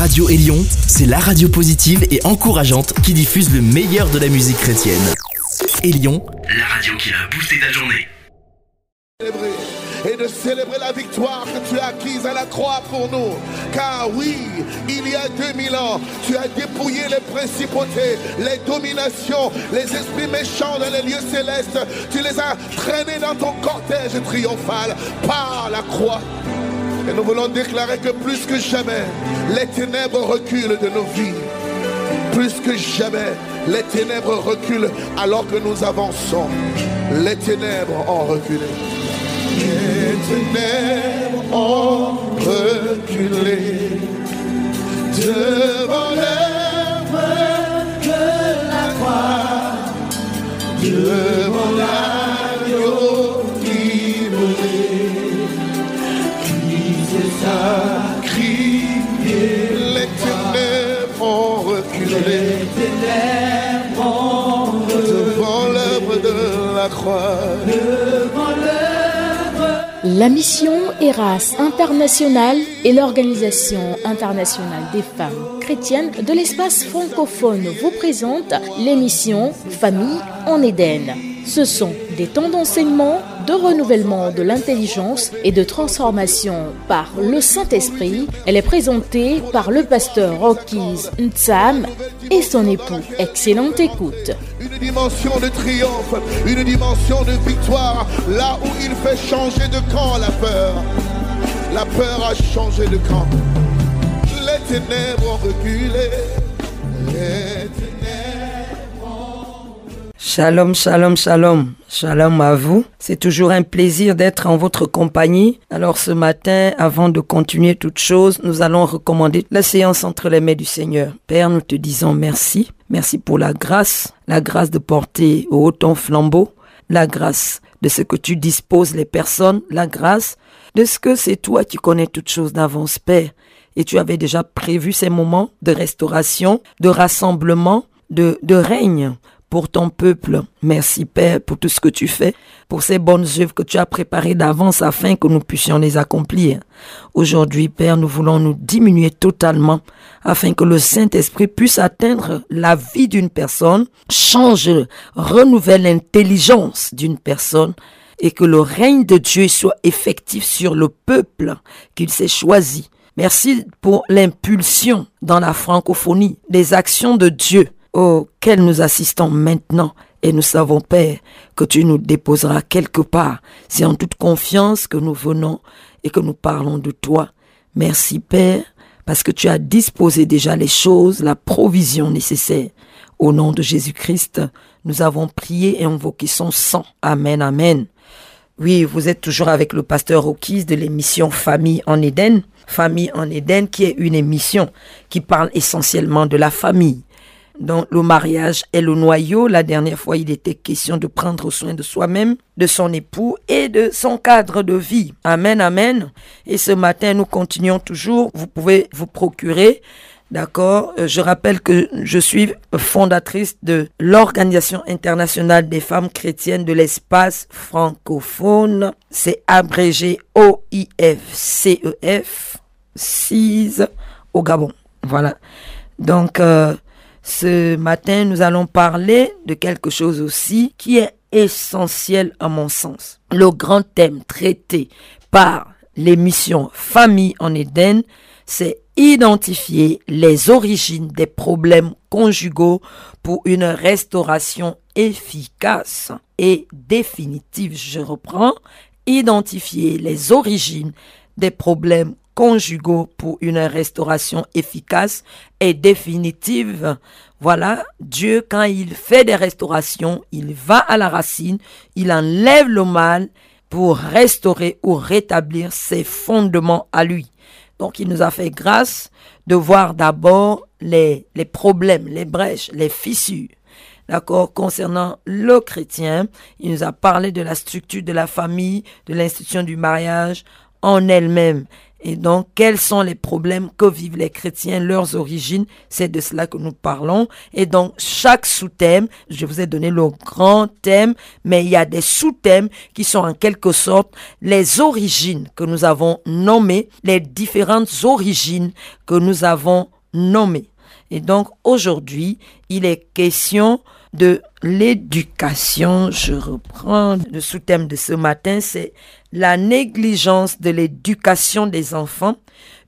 Radio Élion, c'est la radio positive et encourageante qui diffuse le meilleur de la musique chrétienne. Élion, la radio qui a boosté ta journée. Et de célébrer la victoire que tu as acquise à la croix pour nous. Car oui, il y a 2000 ans, tu as dépouillé les principautés, les dominations, les esprits méchants dans les lieux célestes. Tu les as traînés dans ton cortège triomphal par la croix. Et nous voulons déclarer que plus que jamais, les ténèbres reculent de nos vies. Plus que jamais, les ténèbres reculent alors que nous avançons. Les ténèbres ont reculé. Les ténèbres ont reculé devant l'œuvre de la croix, devant l'agneau la mission Eras International est l'organisation internationale des femmes chrétiennes de l'espace francophone vous présente l'émission Famille en Éden. Ce sont des temps d'enseignement, de renouvellement de l'intelligence et de transformation par le Saint-Esprit. Elle est présentée par le pasteur Rockies Ntsam et son époux. Excellente écoute. Une dimension de triomphe, une dimension de victoire, là où il fait changer de camp la peur. La peur a changé de camp. Les ténèbres ont reculé. Les Shalom, shalom, shalom. Shalom à vous. C'est toujours un plaisir d'être en votre compagnie. Alors ce matin, avant de continuer toute chose, nous allons recommander la séance entre les mains du Seigneur. Père, nous te disons merci. Merci pour la grâce, la grâce de porter au haut ton flambeau, la grâce de ce que tu disposes les personnes, la grâce de ce que c'est toi qui connais toutes choses d'avance, Père. Et tu avais déjà prévu ces moments de restauration, de rassemblement, de, de règne pour ton peuple. Merci Père pour tout ce que tu fais, pour ces bonnes œuvres que tu as préparées d'avance afin que nous puissions les accomplir. Aujourd'hui Père, nous voulons nous diminuer totalement afin que le Saint-Esprit puisse atteindre la vie d'une personne, change, renouvelle l'intelligence d'une personne et que le règne de Dieu soit effectif sur le peuple qu'il s'est choisi. Merci pour l'impulsion dans la francophonie des actions de Dieu auquel nous assistons maintenant. Et nous savons, Père, que tu nous déposeras quelque part. C'est en toute confiance que nous venons et que nous parlons de toi. Merci, Père, parce que tu as disposé déjà les choses, la provision nécessaire. Au nom de Jésus-Christ, nous avons prié et invoqué son sang. Amen, amen. Oui, vous êtes toujours avec le pasteur Rokis de l'émission Famille en Éden. Famille en Éden qui est une émission qui parle essentiellement de la famille dont le mariage est le noyau. La dernière fois, il était question de prendre soin de soi-même, de son époux et de son cadre de vie. Amen, amen. Et ce matin, nous continuons toujours. Vous pouvez vous procurer. D'accord Je rappelle que je suis fondatrice de l'Organisation internationale des femmes chrétiennes de l'espace francophone. C'est abrégé O-I-F-C-E-F, 6 au Gabon. Voilà. Donc, euh, ce matin, nous allons parler de quelque chose aussi qui est essentiel à mon sens. Le grand thème traité par l'émission Famille en Éden, c'est identifier les origines des problèmes conjugaux pour une restauration efficace et définitive. Je reprends, identifier les origines des problèmes conjugaux pour une restauration efficace et définitive. Voilà, Dieu, quand il fait des restaurations, il va à la racine, il enlève le mal pour restaurer ou rétablir ses fondements à lui. Donc il nous a fait grâce de voir d'abord les, les problèmes, les brèches, les fissures. D'accord Concernant le chrétien, il nous a parlé de la structure de la famille, de l'institution du mariage en elle-même Et donc, quels sont les problèmes que vivent les chrétiens, leurs origines? C'est de cela que nous parlons. Et donc, chaque sous-thème, je vous ai donné le grand thème, mais il y a des sous-thèmes qui sont en quelque sorte les origines que nous avons nommées, les différentes origines que nous avons nommées. Et donc, aujourd'hui, il est question de l'éducation. Je reprends le sous-thème de ce matin, c'est la négligence de l'éducation des enfants,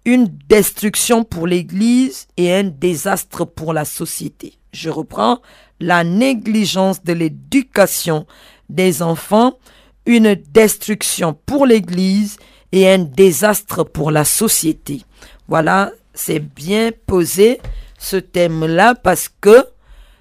une destruction pour l'Église et un désastre pour la société. Je reprends la négligence de l'éducation des enfants, une destruction pour l'Église et un désastre pour la société. Voilà, c'est bien posé ce thème-là parce que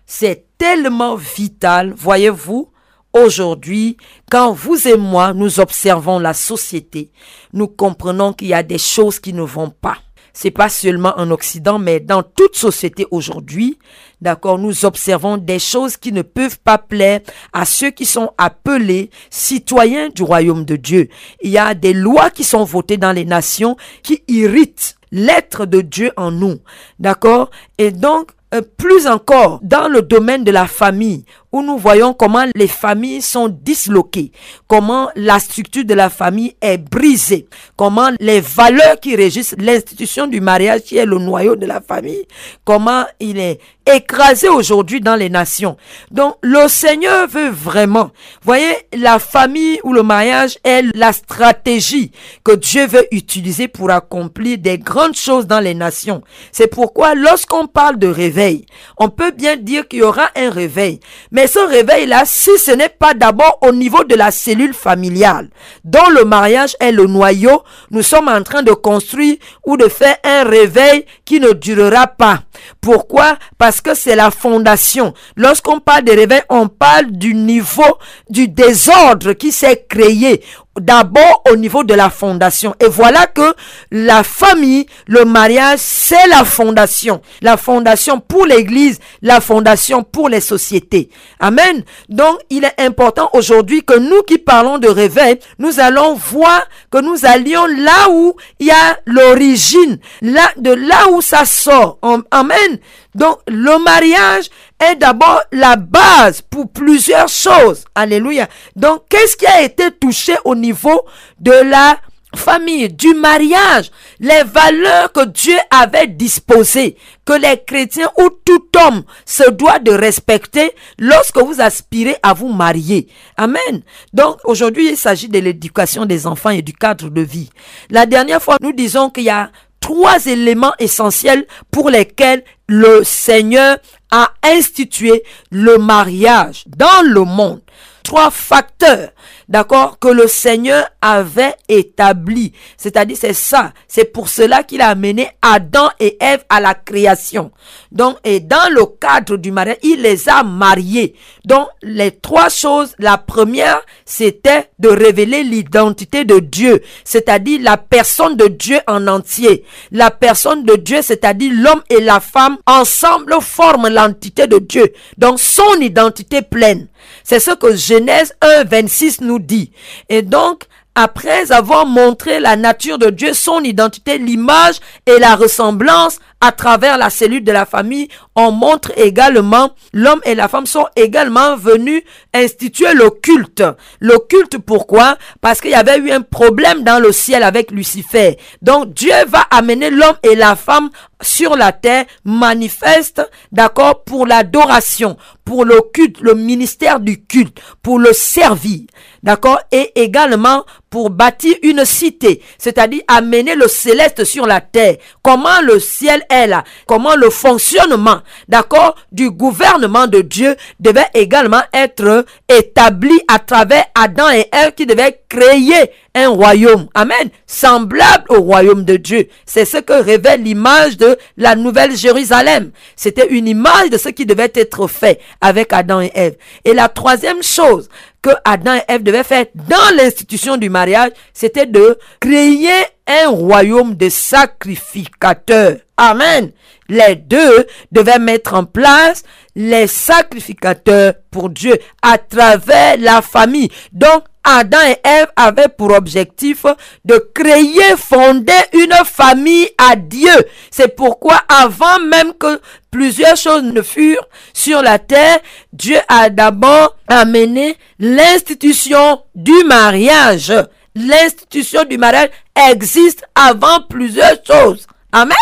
c'est tellement vital, voyez-vous, aujourd'hui, quand vous et moi, nous observons la société, nous comprenons qu'il y a des choses qui ne vont pas. C'est pas seulement en Occident, mais dans toute société aujourd'hui, d'accord, nous observons des choses qui ne peuvent pas plaire à ceux qui sont appelés citoyens du royaume de Dieu. Il y a des lois qui sont votées dans les nations qui irritent l'être de Dieu en nous, d'accord? Et donc, plus encore dans le domaine de la famille, où nous voyons comment les familles sont disloquées, comment la structure de la famille est brisée, comment les valeurs qui régissent l'institution du mariage, qui est le noyau de la famille, comment il est écrasé aujourd'hui dans les nations. Donc le Seigneur veut vraiment, voyez, la famille ou le mariage est la stratégie que Dieu veut utiliser pour accomplir des grandes choses dans les nations. C'est pourquoi lorsqu'on parle de réveil, on peut bien dire qu'il y aura un réveil. Mais ce réveil-là, si ce n'est pas d'abord au niveau de la cellule familiale, dont le mariage est le noyau, nous sommes en train de construire ou de faire un réveil qui ne durera pas. Pourquoi? Parce que c'est la fondation. Lorsqu'on parle de réveil, on parle du niveau du désordre qui s'est créé d'abord au niveau de la fondation. Et voilà que la famille, le mariage, c'est la fondation. La fondation pour l'Église, la fondation pour les sociétés. Amen. Donc, il est important aujourd'hui que nous qui parlons de réveil, nous allons voir que nous allions là où il y a l'origine, là, de là où ça sort. Amen. Donc, le mariage est d'abord la base pour plusieurs choses. Alléluia. Donc, qu'est-ce qui a été touché au niveau de la famille, du mariage, les valeurs que Dieu avait disposées, que les chrétiens ou tout homme se doit de respecter lorsque vous aspirez à vous marier. Amen. Donc aujourd'hui, il s'agit de l'éducation des enfants et du cadre de vie. La dernière fois, nous disons qu'il y a trois éléments essentiels pour lesquels le Seigneur a institué le mariage dans le monde. Trois facteurs d'accord, que le Seigneur avait établi. C'est-à-dire, c'est ça. C'est pour cela qu'il a amené Adam et Ève à la création. Donc, et dans le cadre du mariage, il les a mariés. Donc, les trois choses, la première, c'était de révéler l'identité de Dieu, c'est-à-dire la personne de Dieu en entier. La personne de Dieu, c'est-à-dire l'homme et la femme, ensemble forment l'entité de Dieu. Donc, son identité pleine. C'est ce que Genèse 1, 26 nous dit. Et donc, après avoir montré la nature de Dieu, son identité, l'image et la ressemblance à travers la cellule de la famille, on montre également, l'homme et la femme sont également venus instituer le culte. Le culte, pourquoi? Parce qu'il y avait eu un problème dans le ciel avec Lucifer. Donc Dieu va amener l'homme et la femme sur la terre manifeste, d'accord, pour l'adoration, pour le culte, le ministère du culte, pour le servir, d'accord, et également pour bâtir une cité, c'est-à-dire amener le céleste sur la terre. Comment le ciel est là, comment le fonctionnement, d'accord, du gouvernement de Dieu devait également être établi à travers Adam et Ève qui devaient créer un royaume, amen, semblable au royaume de Dieu. C'est ce que révèle l'image de la nouvelle Jérusalem. C'était une image de ce qui devait être fait avec Adam et Ève. Et la troisième chose que Adam et Ève devaient faire dans l'institution du mariage, c'était de créer un royaume de sacrificateurs. Amen. Les deux devaient mettre en place les sacrificateurs pour Dieu à travers la famille. Donc, Adam et Ève avaient pour objectif de créer, fonder une famille à Dieu. C'est pourquoi avant même que plusieurs choses ne furent sur la terre, Dieu a d'abord amené l'institution du mariage. L'institution du mariage existe avant plusieurs choses. Amen.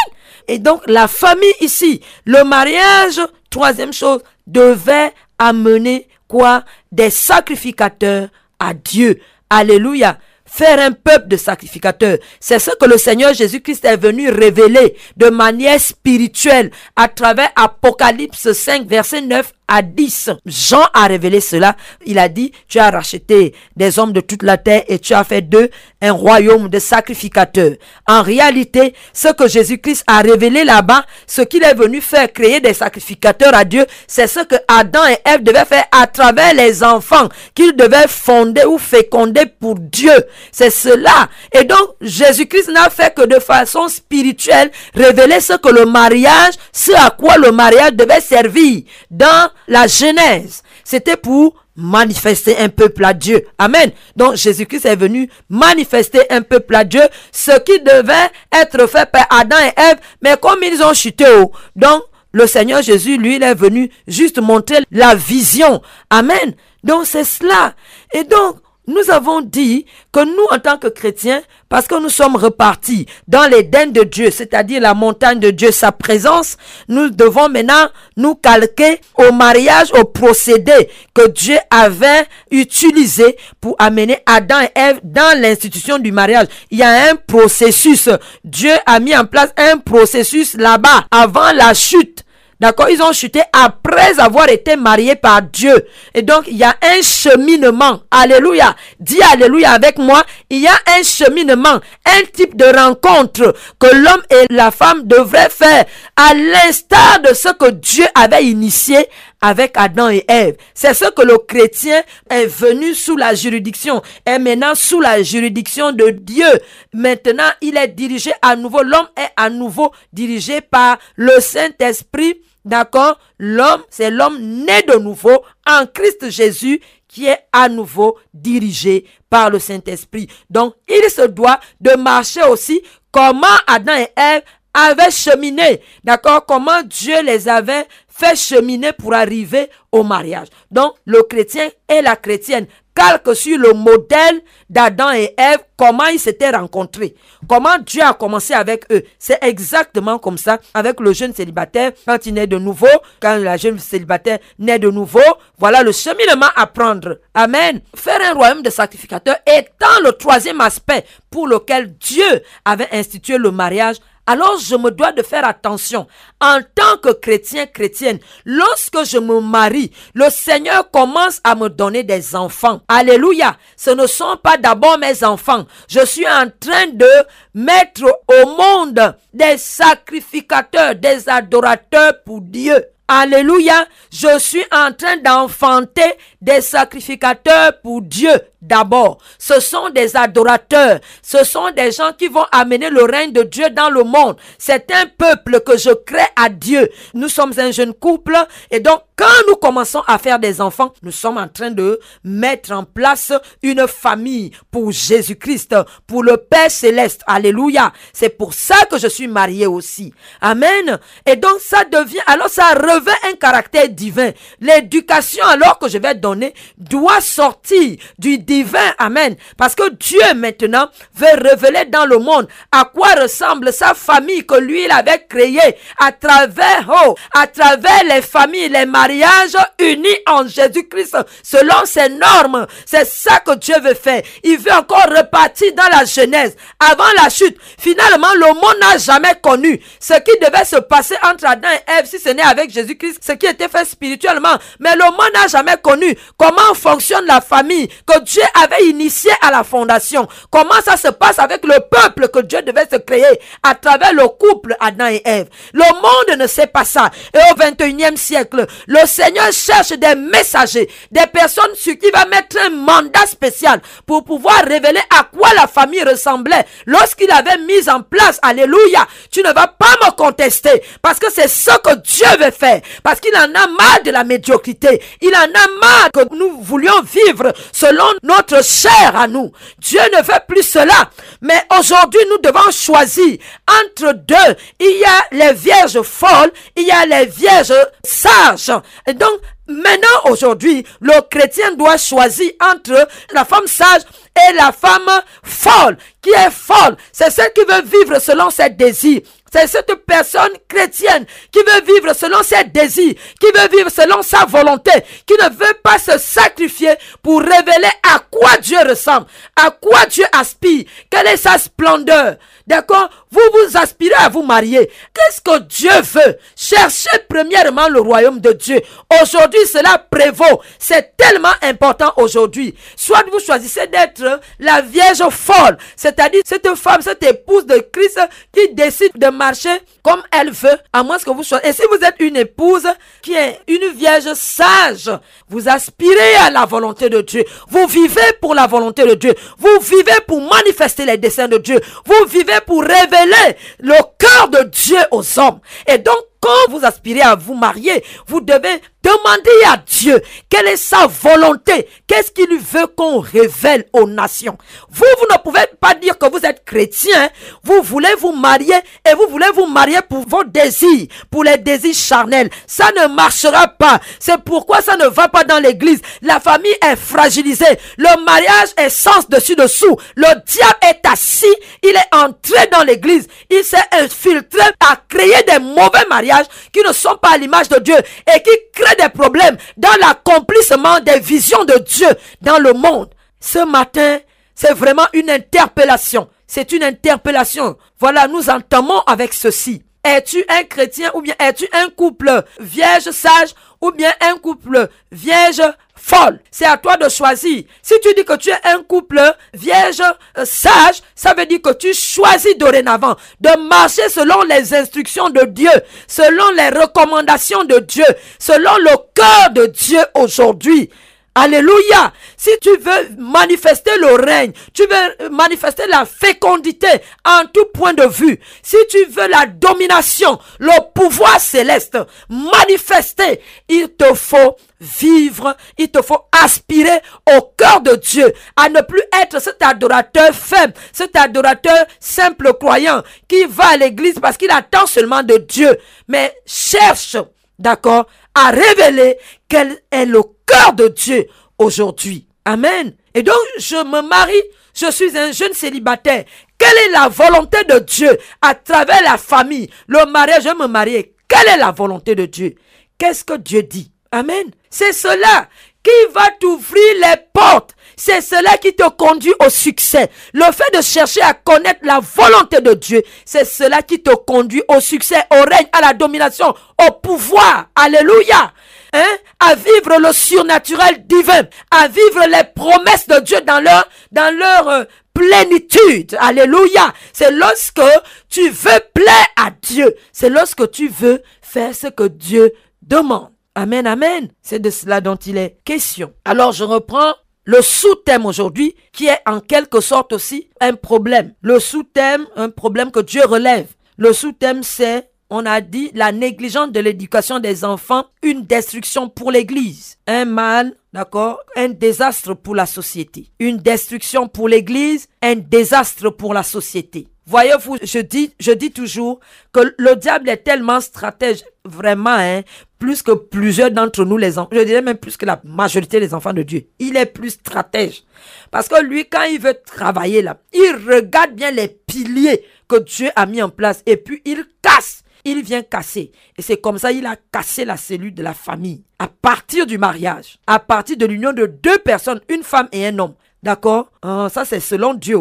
Et donc la famille ici, le mariage, troisième chose, devait amener quoi? Des sacrificateurs à Dieu. Alléluia faire un peuple de sacrificateurs. C'est ce que le Seigneur Jésus-Christ est venu révéler de manière spirituelle à travers Apocalypse 5, verset 9 à 10. Jean a révélé cela. Il a dit, tu as racheté des hommes de toute la terre et tu as fait d'eux un royaume de sacrificateurs. En réalité, ce que Jésus-Christ a révélé là-bas, ce qu'il est venu faire créer des sacrificateurs à Dieu, c'est ce que Adam et Ève devaient faire à travers les enfants qu'ils devaient fonder ou féconder pour Dieu. C'est cela. Et donc, Jésus-Christ n'a fait que de façon spirituelle révéler ce que le mariage, ce à quoi le mariage devait servir dans la Genèse. C'était pour manifester un peuple à Dieu. Amen. Donc Jésus-Christ est venu manifester un peuple à Dieu, ce qui devait être fait par Adam et Ève, mais comme ils ont chuté, haut, donc le Seigneur Jésus, lui, il est venu juste montrer la vision. Amen. Donc c'est cela. Et donc, nous avons dit que nous, en tant que chrétiens, parce que nous sommes repartis dans l'Éden de Dieu, c'est-à-dire la montagne de Dieu, sa présence, nous devons maintenant nous calquer au mariage, au procédé que Dieu avait utilisé pour amener Adam et Ève dans l'institution du mariage. Il y a un processus. Dieu a mis en place un processus là-bas avant la chute. D'accord Ils ont chuté après avoir été mariés par Dieu. Et donc, il y a un cheminement. Alléluia. Dis Alléluia avec moi. Il y a un cheminement, un type de rencontre que l'homme et la femme devraient faire à l'instar de ce que Dieu avait initié avec Adam et Ève. C'est ce que le chrétien est venu sous la juridiction, est maintenant sous la juridiction de Dieu. Maintenant, il est dirigé à nouveau, l'homme est à nouveau dirigé par le Saint-Esprit D'accord? L'homme, c'est l'homme né de nouveau en Christ Jésus qui est à nouveau dirigé par le Saint-Esprit. Donc, il se doit de marcher aussi comment Adam et Ève avaient cheminé. D'accord? Comment Dieu les avait fait cheminer pour arriver au mariage. Donc, le chrétien et la chrétienne calque sur le modèle d'Adam et Ève, comment ils s'étaient rencontrés, comment Dieu a commencé avec eux. C'est exactement comme ça avec le jeune célibataire quand il naît de nouveau, quand la jeune célibataire naît de nouveau. Voilà le cheminement à prendre. Amen. Faire un royaume de sacrificateurs étant le troisième aspect pour lequel Dieu avait institué le mariage alors je me dois de faire attention. En tant que chrétien, chrétienne, lorsque je me marie, le Seigneur commence à me donner des enfants. Alléluia. Ce ne sont pas d'abord mes enfants. Je suis en train de mettre au monde des sacrificateurs, des adorateurs pour Dieu. Alléluia. Je suis en train d'enfanter des sacrificateurs pour Dieu d'abord. Ce sont des adorateurs. Ce sont des gens qui vont amener le règne de Dieu dans le monde. C'est un peuple que je crée à Dieu. Nous sommes un jeune couple et donc quand nous commençons à faire des enfants, nous sommes en train de mettre en place une famille pour Jésus-Christ, pour le Père céleste. Alléluia. C'est pour ça que je suis marié aussi. Amen. Et donc ça devient, alors ça revêt un caractère divin. L'éducation alors que je vais donner doit sortir du divin. Amen. Parce que Dieu maintenant veut révéler dans le monde à quoi ressemble sa famille que lui il avait créée à travers, oh, à travers les familles, les mariages unis en Jésus-Christ selon ses normes. C'est ça que Dieu veut faire. Il veut encore repartir dans la Genèse avant la chute. Finalement, le monde n'a jamais connu ce qui devait se passer entre Adam et Ève si ce n'est avec Jésus-Christ, ce qui était fait spirituellement. Mais le monde n'a jamais connu comment fonctionne la famille que Dieu avait initié à la fondation. Comment ça se passe avec le peuple que Dieu devait se créer à travers le couple Adam et Ève? Le monde ne sait pas ça. Et au 21e siècle, le Seigneur cherche des messagers, des personnes sur qui va mettre un mandat spécial pour pouvoir révéler à quoi la famille ressemblait lorsqu'il avait mis en place. Alléluia. Tu ne vas pas me contester parce que c'est ce que Dieu veut faire. Parce qu'il en a marre de la médiocrité. Il en a marre que nous voulions vivre selon notre chair à nous. Dieu ne veut plus cela. Mais aujourd'hui, nous devons choisir entre deux. Il y a les vierges folles, il y a les vierges sages. Et donc, Maintenant, aujourd'hui, le chrétien doit choisir entre la femme sage et la femme folle. Qui est folle? C'est celle qui veut vivre selon ses désirs. C'est cette personne chrétienne qui veut vivre selon ses désirs, qui veut vivre selon sa volonté, qui ne veut pas se sacrifier pour révéler à quoi Dieu ressemble, à quoi Dieu aspire, quelle est sa splendeur. D'accord? Vous vous aspirez à vous marier. Qu'est-ce que Dieu veut? Cherchez premièrement le royaume de Dieu. Aujourd'hui, cela prévaut. C'est tellement important aujourd'hui. Soit vous choisissez d'être la Vierge folle, c'est-à-dire cette femme, cette épouse de Christ qui décide de marcher comme elle veut, à moins que vous soyez. Et si vous êtes une épouse qui est une Vierge sage, vous aspirez à la volonté de Dieu. Vous vivez pour la volonté de Dieu. Vous vivez pour manifester les desseins de Dieu. Vous vivez pour révéler le cœur de Dieu aux hommes. Et donc, quand vous aspirez à vous marier, vous devez demander à Dieu quelle est sa volonté, qu'est-ce qu'il veut qu'on révèle aux nations? Vous, vous ne pouvez pas dire que vous êtes chrétien, vous voulez vous marier et vous voulez vous marier pour vos désirs, pour les désirs charnels. Ça ne marchera pas. C'est pourquoi ça ne va pas dans l'église. La famille est fragilisée. Le mariage est sens dessus dessous. Le diable est assis. Il est entré dans l'église. Il s'est infiltré à créer des mauvais mariages qui ne sont pas à l'image de Dieu et qui créent des problèmes dans l'accomplissement des visions de Dieu dans le monde. Ce matin, c'est vraiment une interpellation. C'est une interpellation. Voilà, nous entamons avec ceci. Es-tu un chrétien ou bien es-tu un couple? Vierge sage ou bien un couple vierge folle. C'est à toi de choisir. Si tu dis que tu es un couple vierge euh, sage, ça veut dire que tu choisis dorénavant de marcher selon les instructions de Dieu, selon les recommandations de Dieu, selon le cœur de Dieu aujourd'hui. Alléluia. Si tu veux manifester le règne, tu veux manifester la fécondité en tout point de vue, si tu veux la domination, le pouvoir céleste manifester, il te faut vivre, il te faut aspirer au cœur de Dieu, à ne plus être cet adorateur faible, cet adorateur simple croyant qui va à l'église parce qu'il attend seulement de Dieu, mais cherche, d'accord, à révéler quel est le cœur de Dieu aujourd'hui. Amen. Et donc, je me marie, je suis un jeune célibataire. Quelle est la volonté de Dieu à travers la famille, le mariage, je me marie. Quelle est la volonté de Dieu? Qu'est-ce que Dieu dit? Amen. C'est cela qui va t'ouvrir les portes. C'est cela qui te conduit au succès. Le fait de chercher à connaître la volonté de Dieu, c'est cela qui te conduit au succès, au règne, à la domination, au pouvoir. Alléluia. Hein? À vivre le surnaturel divin, à vivre les promesses de Dieu dans leur, dans leur euh, plénitude. Alléluia. C'est lorsque tu veux plaire à Dieu. C'est lorsque tu veux faire ce que Dieu demande. Amen, amen. C'est de cela dont il est question. Alors je reprends le sous-thème aujourd'hui qui est en quelque sorte aussi un problème. Le sous-thème, un problème que Dieu relève. Le sous-thème c'est on a dit la négligence de l'éducation des enfants, une destruction pour l'Église, un mal, d'accord, un désastre pour la société. Une destruction pour l'Église, un désastre pour la société. Voyez-vous, je dis, je dis toujours que le diable est tellement stratège, vraiment, hein, plus que plusieurs d'entre nous les enfants, je dirais même plus que la majorité des enfants de Dieu. Il est plus stratège. Parce que lui, quand il veut travailler là, il regarde bien les piliers que Dieu a mis en place et puis il casse il vient casser. Et c'est comme ça il a cassé la cellule de la famille. À partir du mariage, à partir de l'union de deux personnes, une femme et un homme. D'accord? Ah, Ça c'est selon Dieu.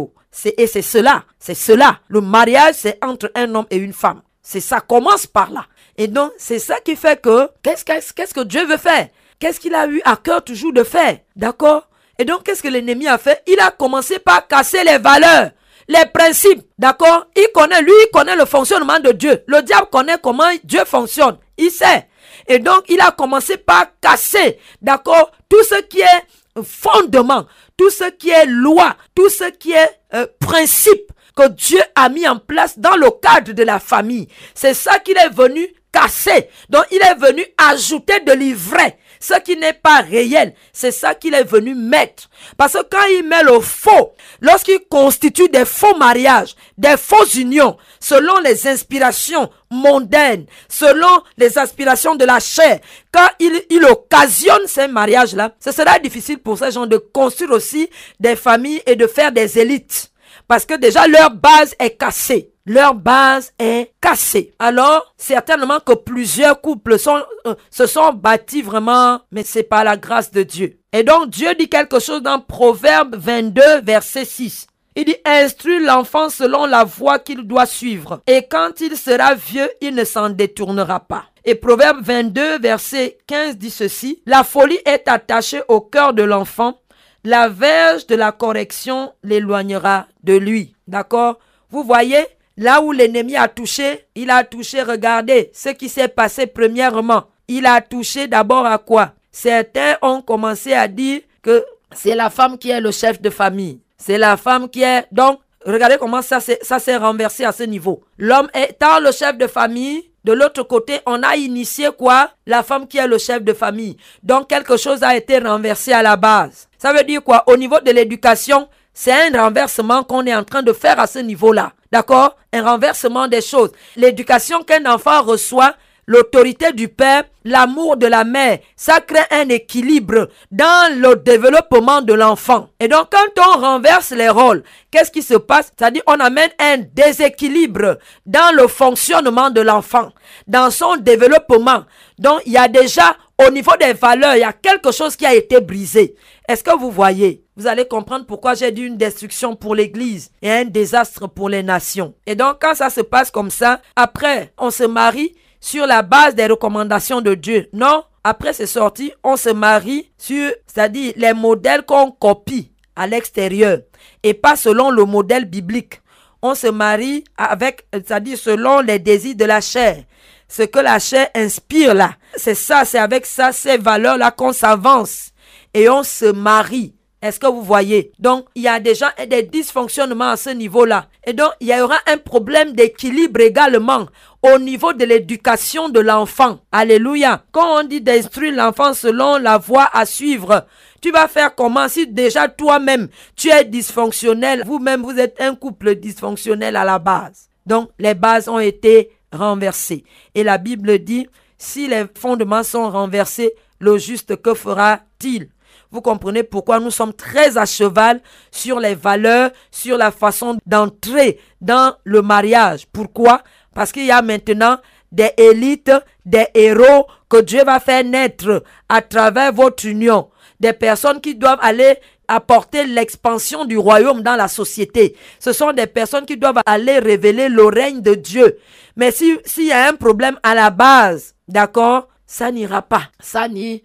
Et c'est cela, c'est cela. Le mariage c'est entre un homme et une femme. C'est ça, commence par là. Et donc c'est ça qui fait que, qu'est-ce qu'est-ce que Dieu veut faire? Qu'est-ce qu'il a eu à cœur toujours de faire? D'accord? Et donc qu'est-ce que l'ennemi a fait? Il a commencé par casser les valeurs les principes, d'accord? Il connaît, lui, il connaît le fonctionnement de Dieu. Le diable connaît comment Dieu fonctionne. Il sait. Et donc, il a commencé par casser, d'accord, tout ce qui est fondement, tout ce qui est loi, tout ce qui est euh, principe que Dieu a mis en place dans le cadre de la famille. C'est ça qu'il est venu casser. Donc, il est venu ajouter de l'ivraie. Ce qui n'est pas réel, c'est ça qu'il est venu mettre. Parce que quand il met le faux, lorsqu'il constitue des faux mariages, des fausses unions, selon les inspirations mondaines, selon les aspirations de la chair, quand il, il occasionne ces mariages-là, ce sera difficile pour ces gens de construire aussi des familles et de faire des élites. Parce que déjà leur base est cassée leur base est cassée. Alors, certainement que plusieurs couples sont, euh, se sont bâtis vraiment, mais c'est pas la grâce de Dieu. Et donc, Dieu dit quelque chose dans Proverbe 22, verset 6. Il dit, instruis l'enfant selon la voie qu'il doit suivre. Et quand il sera vieux, il ne s'en détournera pas. Et Proverbe 22, verset 15 dit ceci. La folie est attachée au cœur de l'enfant. La verge de la correction l'éloignera de lui. D'accord? Vous voyez Là où l'ennemi a touché, il a touché, regardez ce qui s'est passé premièrement. Il a touché d'abord à quoi? Certains ont commencé à dire que c'est la femme qui est le chef de famille. C'est la femme qui est... Donc, regardez comment ça s'est renversé à ce niveau. L'homme étant le chef de famille, de l'autre côté, on a initié quoi? La femme qui est le chef de famille. Donc, quelque chose a été renversé à la base. Ça veut dire quoi? Au niveau de l'éducation, c'est un renversement qu'on est en train de faire à ce niveau-là. D'accord? Un renversement des choses. L'éducation qu'un enfant reçoit, l'autorité du père, l'amour de la mère, ça crée un équilibre dans le développement de l'enfant. Et donc quand on renverse les rôles, qu'est-ce qui se passe? C'est-à-dire on amène un déséquilibre dans le fonctionnement de l'enfant, dans son développement. Donc il y a déjà au niveau des valeurs, il y a quelque chose qui a été brisé. Est-ce que vous voyez Vous allez comprendre pourquoi j'ai dit une destruction pour l'Église et un désastre pour les nations. Et donc quand ça se passe comme ça, après on se marie sur la base des recommandations de Dieu. Non, après c'est sorti, on se marie sur, c'est-à-dire les modèles qu'on copie à l'extérieur et pas selon le modèle biblique. On se marie avec, c'est-à-dire selon les désirs de la chair. Ce que la chair inspire là, c'est ça, c'est avec ça, ces valeurs-là qu'on s'avance et on se marie. Est-ce que vous voyez? Donc, il y a déjà des dysfonctionnements à ce niveau-là. Et donc, il y aura un problème d'équilibre également au niveau de l'éducation de l'enfant. Alléluia. Quand on dit d'instruire l'enfant selon la voie à suivre, tu vas faire comment? Si déjà toi-même tu es dysfonctionnel, vous-même vous êtes un couple dysfonctionnel à la base. Donc, les bases ont été renversées. Et la Bible dit, si les fondements sont renversés, le juste que fera-t-il? Vous comprenez pourquoi nous sommes très à cheval sur les valeurs, sur la façon d'entrer dans le mariage. Pourquoi? Parce qu'il y a maintenant des élites, des héros que Dieu va faire naître à travers votre union. Des personnes qui doivent aller apporter l'expansion du royaume dans la société. Ce sont des personnes qui doivent aller révéler le règne de Dieu. Mais s'il y a un problème à la base, d'accord, ça n'ira pas. Ça n'ira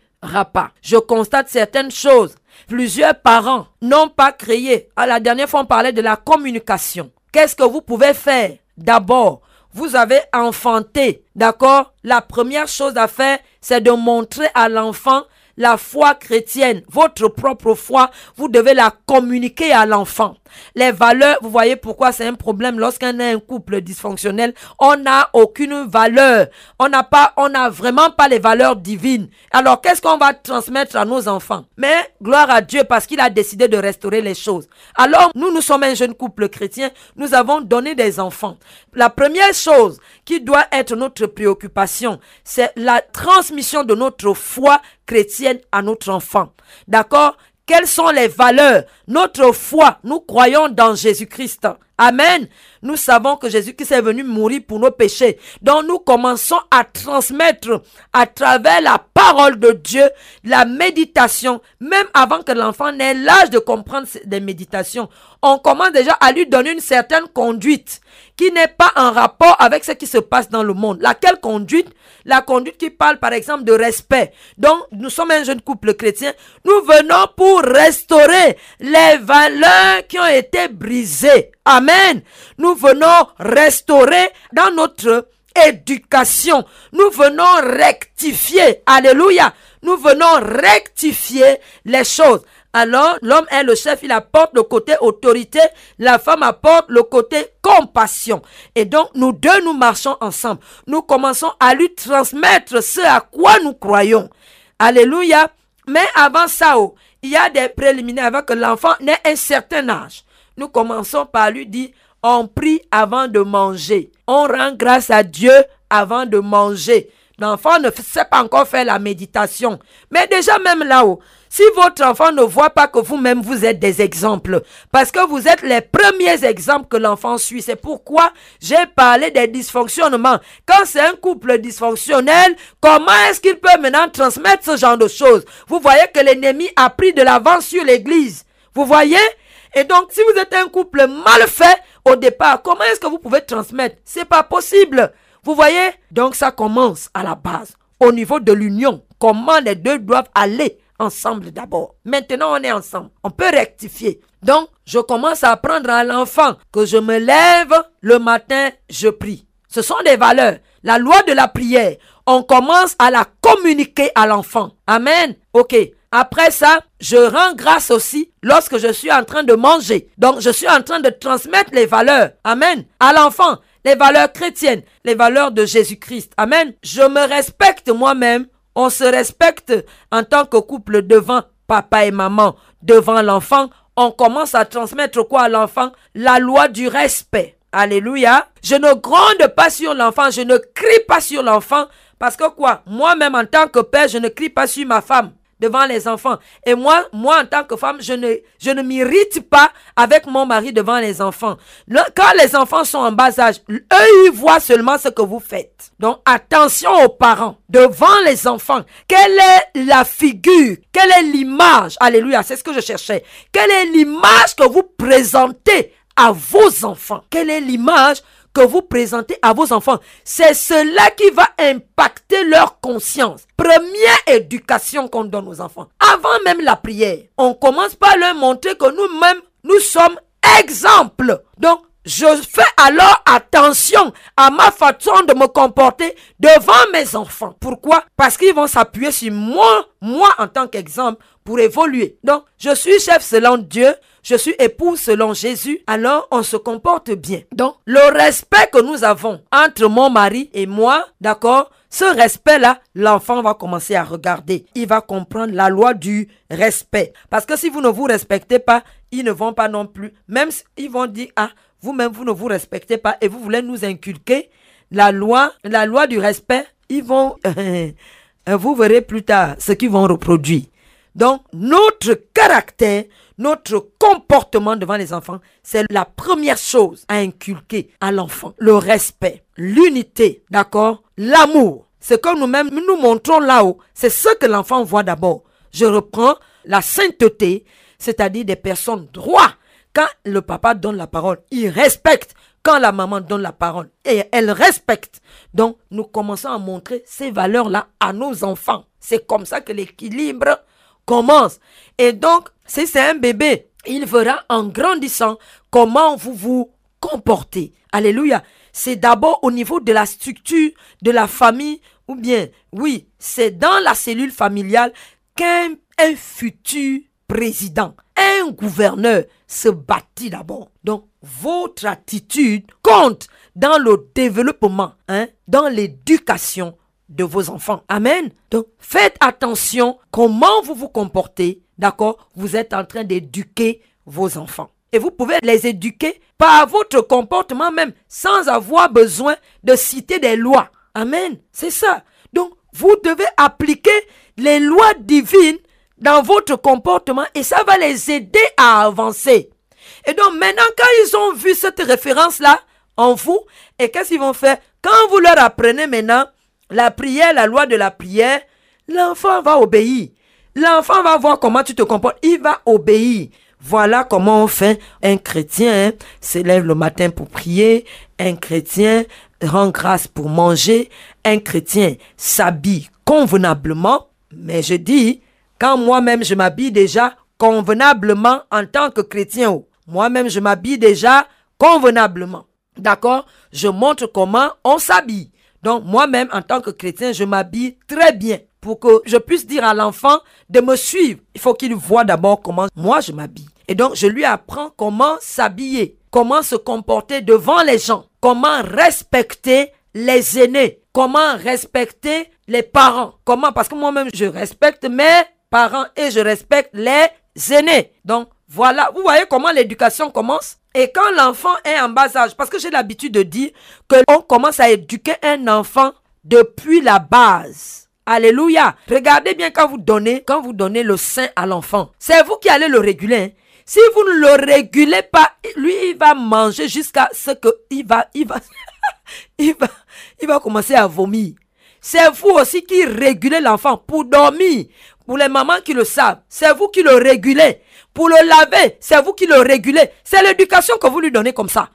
Je constate certaines choses. Plusieurs parents n'ont pas créé. À la dernière fois, on parlait de la communication. Qu'est-ce que vous pouvez faire? D'abord, vous avez enfanté, d'accord? La première chose à faire, c'est de montrer à l'enfant la foi chrétienne, votre propre foi, vous devez la communiquer à l'enfant. Les valeurs, vous voyez pourquoi c'est un problème lorsqu'on a un couple dysfonctionnel, on n'a aucune valeur. On n'a pas, on n'a vraiment pas les valeurs divines. Alors qu'est-ce qu'on va transmettre à nos enfants? Mais gloire à Dieu parce qu'il a décidé de restaurer les choses. Alors nous, nous sommes un jeune couple chrétien, nous avons donné des enfants. La première chose qui doit être notre préoccupation, c'est la transmission de notre foi chrétienne à notre enfant. D'accord? Quelles sont les valeurs? Notre foi, nous croyons dans Jésus-Christ. Amen. Nous savons que Jésus-Christ est venu mourir pour nos péchés. Donc nous commençons à transmettre à travers la parole de Dieu la méditation, même avant que l'enfant n'ait l'âge de comprendre des méditations. On commence déjà à lui donner une certaine conduite qui n'est pas en rapport avec ce qui se passe dans le monde. Laquelle conduite? La conduite qui parle par exemple de respect. Donc nous sommes un jeune couple chrétien. Nous venons pour restaurer les valeurs qui ont été brisées. Amen. Nous venons restaurer dans notre éducation. Nous venons rectifier. Alléluia. Nous venons rectifier les choses. Alors, l'homme est le chef, il apporte le côté autorité, la femme apporte le côté compassion. Et donc, nous deux, nous marchons ensemble. Nous commençons à lui transmettre ce à quoi nous croyons. Alléluia. Mais avant ça, oh, il y a des préliminaires avant que l'enfant n'ait un certain âge. Nous commençons par lui dire, on prie avant de manger. On rend grâce à Dieu avant de manger. L'enfant ne sait pas encore faire la méditation. Mais déjà même là-haut, si votre enfant ne voit pas que vous-même vous êtes des exemples, parce que vous êtes les premiers exemples que l'enfant suit, c'est pourquoi j'ai parlé des dysfonctionnements. Quand c'est un couple dysfonctionnel, comment est-ce qu'il peut maintenant transmettre ce genre de choses? Vous voyez que l'ennemi a pris de l'avance sur l'église. Vous voyez? Et donc, si vous êtes un couple mal fait au départ, comment est-ce que vous pouvez transmettre? C'est pas possible. Vous voyez? Donc ça commence à la base, au niveau de l'union. Comment les deux doivent aller ensemble d'abord. Maintenant, on est ensemble. On peut rectifier. Donc, je commence à apprendre à l'enfant que je me lève le matin, je prie. Ce sont des valeurs. La loi de la prière, on commence à la communiquer à l'enfant. Amen. Ok. Après ça, je rends grâce aussi lorsque je suis en train de manger. Donc, je suis en train de transmettre les valeurs. Amen. À l'enfant les valeurs chrétiennes, les valeurs de Jésus-Christ. Amen. Je me respecte moi-même. On se respecte en tant que couple devant papa et maman, devant l'enfant. On commence à transmettre quoi à l'enfant? La loi du respect. Alléluia. Je ne gronde pas sur l'enfant, je ne crie pas sur l'enfant. Parce que quoi? Moi-même en tant que père, je ne crie pas sur ma femme devant les enfants. Et moi, moi en tant que femme, je ne, je ne m'irrite pas avec mon mari devant les enfants. quand les enfants sont en bas âge, eux, ils voient seulement ce que vous faites. Donc attention aux parents devant les enfants. Quelle est la figure? Quelle est l'image? Alléluia, c'est ce que je cherchais. Quelle est l'image que vous présentez à vos enfants? Quelle est l'image que vous présentez à vos enfants, c'est cela qui va impacter leur conscience. Première éducation qu'on donne aux enfants. Avant même la prière, on commence par leur montrer que nous-mêmes, nous sommes exemples. Donc, je fais alors attention à ma façon de me comporter devant mes enfants. Pourquoi? Parce qu'ils vont s'appuyer sur moi, moi en tant qu'exemple, pour évoluer. Donc, je suis chef selon Dieu, je suis épouse selon Jésus, alors on se comporte bien. Donc, le respect que nous avons entre mon mari et moi, d'accord, ce respect-là, l'enfant va commencer à regarder. Il va comprendre la loi du respect. Parce que si vous ne vous respectez pas, ils ne vont pas non plus. Même ils vont dire, ah, vous-même, vous ne vous respectez pas et vous voulez nous inculquer la loi, la loi du respect. Ils vont, vous verrez plus tard ce qu'ils vont reproduire. Donc, notre caractère, notre comportement devant les enfants, c'est la première chose à inculquer à l'enfant. Le respect, l'unité, d'accord? L'amour. Ce que nous-mêmes nous montrons là-haut, c'est ce que l'enfant voit d'abord. Je reprends la sainteté, c'est-à-dire des personnes droites. Quand le papa donne la parole, il respecte. Quand la maman donne la parole, et elle respecte. Donc, nous commençons à montrer ces valeurs-là à nos enfants. C'est comme ça que l'équilibre commence. Et donc, si c'est un bébé, il verra en grandissant comment vous vous comportez. Alléluia. C'est d'abord au niveau de la structure de la famille, ou bien, oui, c'est dans la cellule familiale qu'un futur président, un gouverneur se bâtit d'abord. Donc, votre attitude compte dans le développement, hein, dans l'éducation de vos enfants. Amen. Donc, faites attention comment vous vous comportez. D'accord? Vous êtes en train d'éduquer vos enfants. Et vous pouvez les éduquer par votre comportement même, sans avoir besoin de citer des lois. Amen. C'est ça. Donc, vous devez appliquer les lois divines dans votre comportement et ça va les aider à avancer. Et donc, maintenant, quand ils ont vu cette référence-là en vous, et qu'est-ce qu'ils vont faire? Quand vous leur apprenez maintenant la prière, la loi de la prière, l'enfant va obéir. L'enfant va voir comment tu te comportes, il va obéir. Voilà comment on fait. Un chrétien hein, s'élève le matin pour prier, un chrétien rend grâce pour manger, un chrétien s'habille convenablement. Mais je dis, quand moi-même je m'habille déjà convenablement en tant que chrétien, moi-même je m'habille déjà convenablement. D'accord? Je montre comment on s'habille. Donc moi-même, en tant que chrétien, je m'habille très bien pour que je puisse dire à l'enfant de me suivre. Il faut qu'il voit d'abord comment moi je m'habille. Et donc je lui apprends comment s'habiller, comment se comporter devant les gens, comment respecter les aînés. comment respecter les parents. Comment? Parce que moi-même, je respecte mes parents et je respecte les aînés. Donc, voilà, vous voyez comment l'éducation commence? Et quand l'enfant est en bas âge, parce que j'ai l'habitude de dire qu'on commence à éduquer un enfant depuis la base. Alléluia. Regardez bien quand vous donnez, quand vous donnez le sein à l'enfant. C'est vous qui allez le réguler. Hein. Si vous ne le régulez pas, lui, il va manger jusqu'à ce que il va, il va, il va, il va commencer à vomir. C'est vous aussi qui régulez l'enfant pour dormir. Pour les mamans qui le savent, c'est vous qui le régulez. Pour le laver, c'est vous qui le régulez. C'est l'éducation que vous lui donnez comme ça.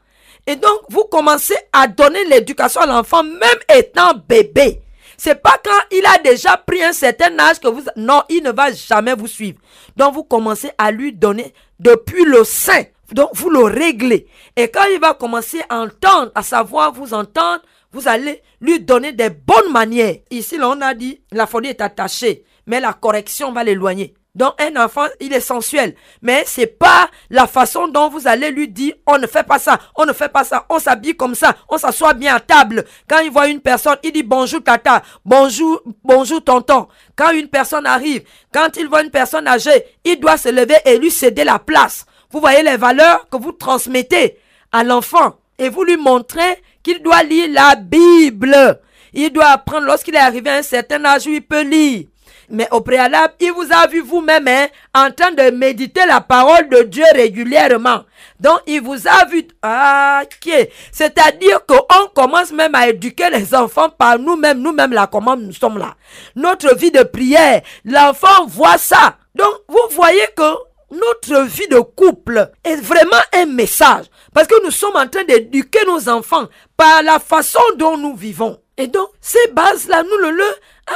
Et donc, vous commencez à donner l'éducation à l'enfant même étant bébé. C'est pas quand il a déjà pris un certain âge que vous... Non, il ne va jamais vous suivre. Donc, vous commencez à lui donner depuis le sein. Donc, vous le réglez. Et quand il va commencer à entendre, à savoir vous entendre, vous allez lui donner des bonnes manières. Ici, là, on a dit, la folie est attachée, mais la correction va l'éloigner. Donc un enfant, il est sensuel. Mais c'est pas la façon dont vous allez lui dire, on ne fait pas ça, on ne fait pas ça, on s'habille comme ça, on s'assoit bien à table. Quand il voit une personne, il dit bonjour tata, bonjour, bonjour tonton. Quand une personne arrive, quand il voit une personne âgée, il doit se lever et lui céder la place. Vous voyez les valeurs que vous transmettez à l'enfant et vous lui montrez qu'il doit lire la Bible. Il doit apprendre lorsqu'il est arrivé à un certain âge où il peut lire. Mais au préalable, il vous a vu vous-même hein, en train de méditer la parole de Dieu régulièrement. Donc, il vous a vu. Ah, ok. C'est-à-dire qu'on commence même à éduquer les enfants par nous-mêmes, nous-mêmes là, comment nous sommes là? Notre vie de prière, l'enfant voit ça. Donc, vous voyez que notre vie de couple est vraiment un message. Parce que nous sommes en train d'éduquer nos enfants par la façon dont nous vivons. Et donc, ces bases-là, nous le,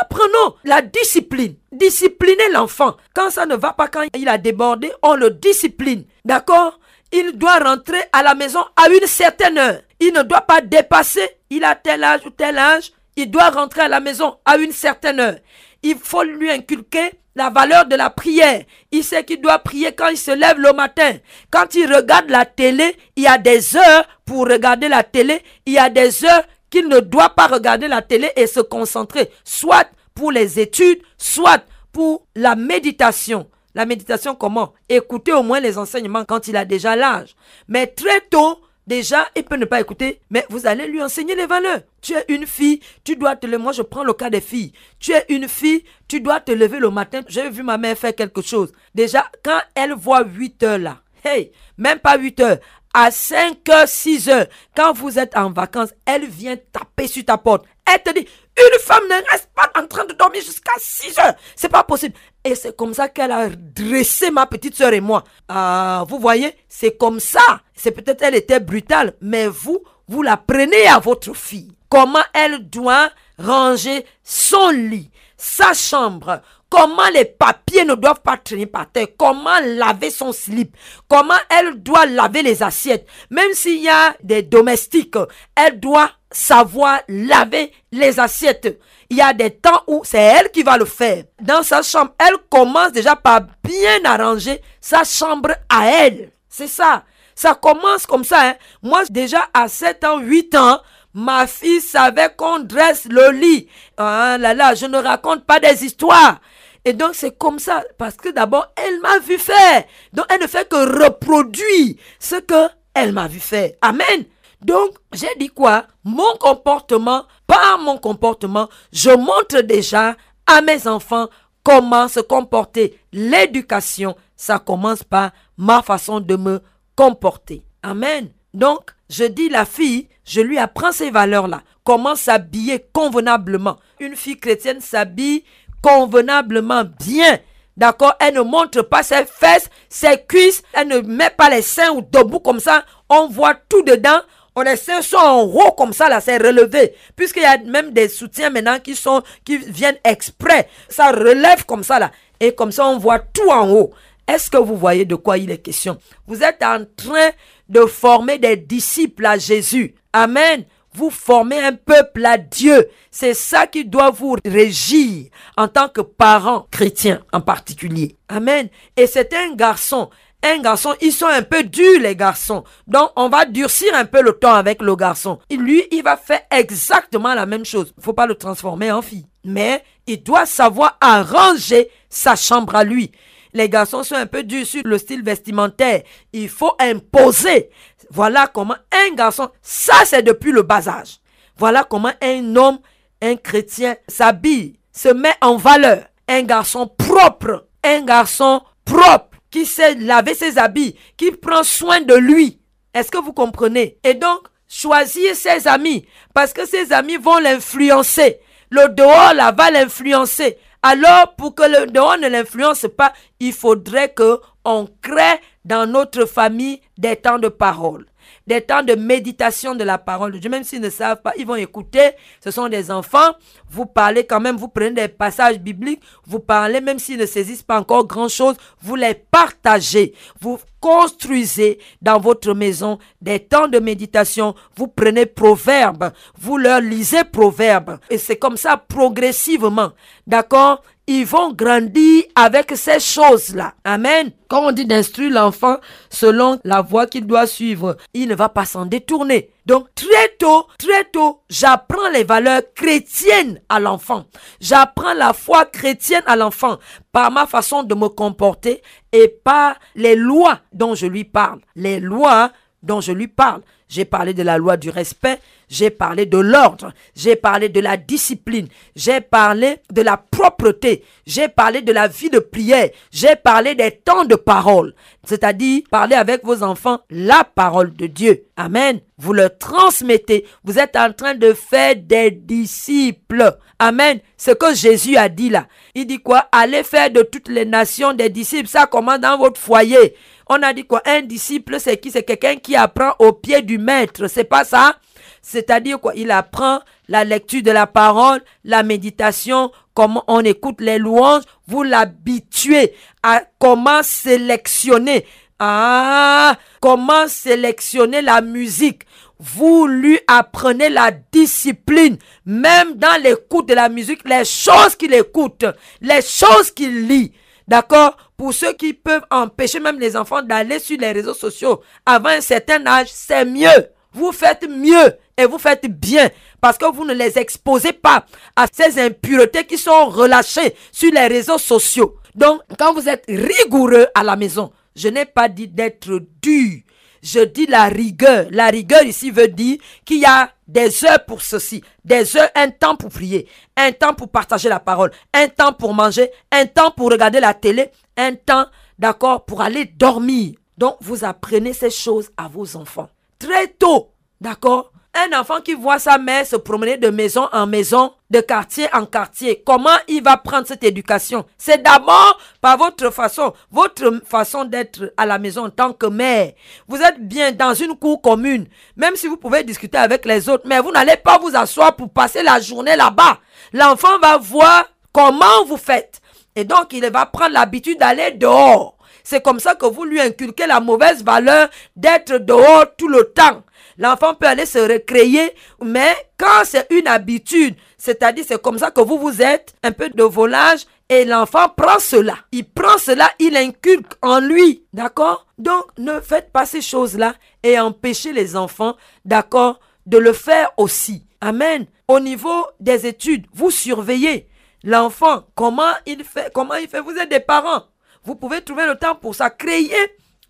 apprenons. La discipline. Discipliner l'enfant. Quand ça ne va pas, quand il a débordé, on le discipline. D'accord? Il doit rentrer à la maison à une certaine heure. Il ne doit pas dépasser. Il a tel âge ou tel âge. Il doit rentrer à la maison à une certaine heure. Il faut lui inculquer la valeur de la prière. Il sait qu'il doit prier quand il se lève le matin. Quand il regarde la télé, il y a des heures pour regarder la télé. Il y a des heures qu'il ne doit pas regarder la télé et se concentrer, soit pour les études, soit pour la méditation. La méditation comment? Écouter au moins les enseignements quand il a déjà l'âge. Mais très tôt, déjà, il peut ne pas écouter, mais vous allez lui enseigner les valeurs. Tu es une fille, tu dois te lever. Moi, je prends le cas des filles. Tu es une fille, tu dois te lever le matin. J'ai vu ma mère faire quelque chose. Déjà, quand elle voit 8 heures là, hey, même pas 8 heures, à 5 heures, 6 heures, quand vous êtes en vacances, elle vient taper sur ta porte. Elle te dit, une femme ne reste pas en train de dormir jusqu'à 6 heures. C'est pas possible. Et c'est comme ça qu'elle a dressé ma petite soeur et moi. Ah, vous voyez, c'est comme ça. C'est peut-être elle était brutale, mais vous, vous la prenez à votre fille. Comment elle doit ranger son lit, sa chambre, comment les papiers ne doivent pas traîner par terre, comment laver son slip, comment elle doit laver les assiettes? Même s'il y a des domestiques, elle doit savoir laver les assiettes. Il y a des temps où c'est elle qui va le faire. Dans sa chambre, elle commence déjà par bien arranger sa chambre à elle. C'est ça. Ça commence comme ça. Hein. Moi, déjà à 7 ans, 8 ans, ma fille savait qu'on dresse le lit. Ah là là, je ne raconte pas des histoires. Et donc c'est comme ça, parce que d'abord, elle m'a vu faire. Donc elle ne fait que reproduire ce que elle m'a vu faire. Amen. Donc, j'ai dit quoi? Mon comportement, par mon comportement, je montre déjà à mes enfants comment se comporter. L'éducation, ça commence par ma façon de me comporter. Amen. Donc, je dis la fille, je lui apprends ces valeurs-là. Comment s'habiller convenablement. Une fille chrétienne s'habille convenablement bien. D'accord Elle ne montre pas ses fesses, ses cuisses. Elle ne met pas les seins ou debout comme ça. On voit tout dedans. On les seins sont en haut comme ça, là, c'est relevé. Puisqu'il y a même des soutiens maintenant qui sont, qui viennent exprès. Ça relève comme ça, là. Et comme ça, on voit tout en haut. Est-ce que vous voyez de quoi il est question? Vous êtes en train de former des disciples à Jésus. Amen. Vous formez un peuple à Dieu. C'est ça qui doit vous régir en tant que parents chrétiens en particulier. Amen. Et c'est un garçon. un garçon, ils sont un peu durs, les garçons. Donc, on va durcir un peu le temps avec le garçon. Lui, il va faire exactement la même chose. Faut pas le transformer en fille. Mais il doit savoir arranger sa chambre à lui. Les garçons sont un peu durs sur le style vestimentaire. Il faut imposer. Voilà comment un garçon, ça c'est depuis le bas âge. Voilà comment un homme, un chrétien s'habille, se met en valeur. Un garçon propre, un garçon propre qui sait laver ses habits, qui prend soin de lui. Est-ce que vous comprenez? Et donc, choisir ses amis, parce que ses amis vont l'influencer. Le dehors, là, va l'influencer. Alors, pour que le dehors ne l'influence pas, il faudrait que on crée dans notre famille des temps de parole des temps de méditation de la parole de Dieu. Même s'ils ne savent pas, ils vont écouter. Ce sont des enfants. Vous parlez quand même, vous prenez des passages bibliques, vous parlez, même s'ils ne saisissent pas encore grand-chose, vous les partagez. Vous construisez dans votre maison des temps de méditation. Vous prenez Proverbes, vous leur lisez Proverbes. Et c'est comme ça progressivement. D'accord? Ils vont grandir avec ces choses-là. Amen. Quand on dit d'instruire l'enfant selon la voie qu'il doit suivre, il ne va pas s'en détourner. Donc très tôt, très tôt, j'apprends les valeurs chrétiennes à l'enfant. J'apprends la foi chrétienne à l'enfant par ma façon de me comporter et par les lois dont je lui parle. Les lois dont je lui parle. J'ai parlé de la loi du respect, j'ai parlé de l'ordre, j'ai parlé de la discipline, j'ai parlé de la propreté, j'ai parlé de la vie de prière, j'ai parlé des temps de parole, c'est-à-dire parler avec vos enfants la parole de Dieu. Amen. Vous le transmettez, vous êtes en train de faire des disciples. Amen. Ce que Jésus a dit là. Il dit quoi? Allez faire de toutes les nations des disciples. Ça commence dans votre foyer. On a dit quoi? Un disciple, c'est qui? C'est quelqu'un qui apprend au pied du maître. C'est pas ça? C'est-à-dire quoi? Il apprend la lecture de la parole, la méditation, comment on écoute les louanges. Vous l'habituez à comment sélectionner. Ah, comment sélectionner la musique? Vous lui apprenez la discipline, même dans l'écoute de la musique, les choses qu'il écoute, les choses qu'il lit. D'accord? Pour ceux qui peuvent empêcher même les enfants d'aller sur les réseaux sociaux avant un certain âge, c'est mieux. Vous faites mieux et vous faites bien parce que vous ne les exposez pas à ces impuretés qui sont relâchées sur les réseaux sociaux. Donc, quand vous êtes rigoureux à la maison, je n'ai pas dit d'être dur. Je dis la rigueur. La rigueur ici veut dire qu'il y a des heures pour ceci, des heures, un temps pour prier, un temps pour partager la parole, un temps pour manger, un temps pour regarder la télé, un temps, d'accord, pour aller dormir. Donc, vous apprenez ces choses à vos enfants. Très tôt, d'accord un enfant qui voit sa mère se promener de maison en maison, de quartier en quartier, comment il va prendre cette éducation? C'est d'abord par votre façon, votre façon d'être à la maison en tant que mère. Vous êtes bien dans une cour commune, même si vous pouvez discuter avec les autres, mais vous n'allez pas vous asseoir pour passer la journée là-bas. L'enfant va voir comment vous faites. Et donc, il va prendre l'habitude d'aller dehors. C'est comme ça que vous lui inculquez la mauvaise valeur d'être dehors tout le temps. L'enfant peut aller se recréer, mais quand c'est une habitude, c'est-à-dire c'est comme ça que vous vous êtes, un peu de volage, et l'enfant prend cela. Il prend cela, il inculque en lui. D'accord? Donc ne faites pas ces choses-là et empêchez les enfants, d'accord, de le faire aussi. Amen. Au niveau des études, vous surveillez l'enfant, comment il fait, comment il fait? Vous êtes des parents. Vous pouvez trouver le temps pour ça. Créer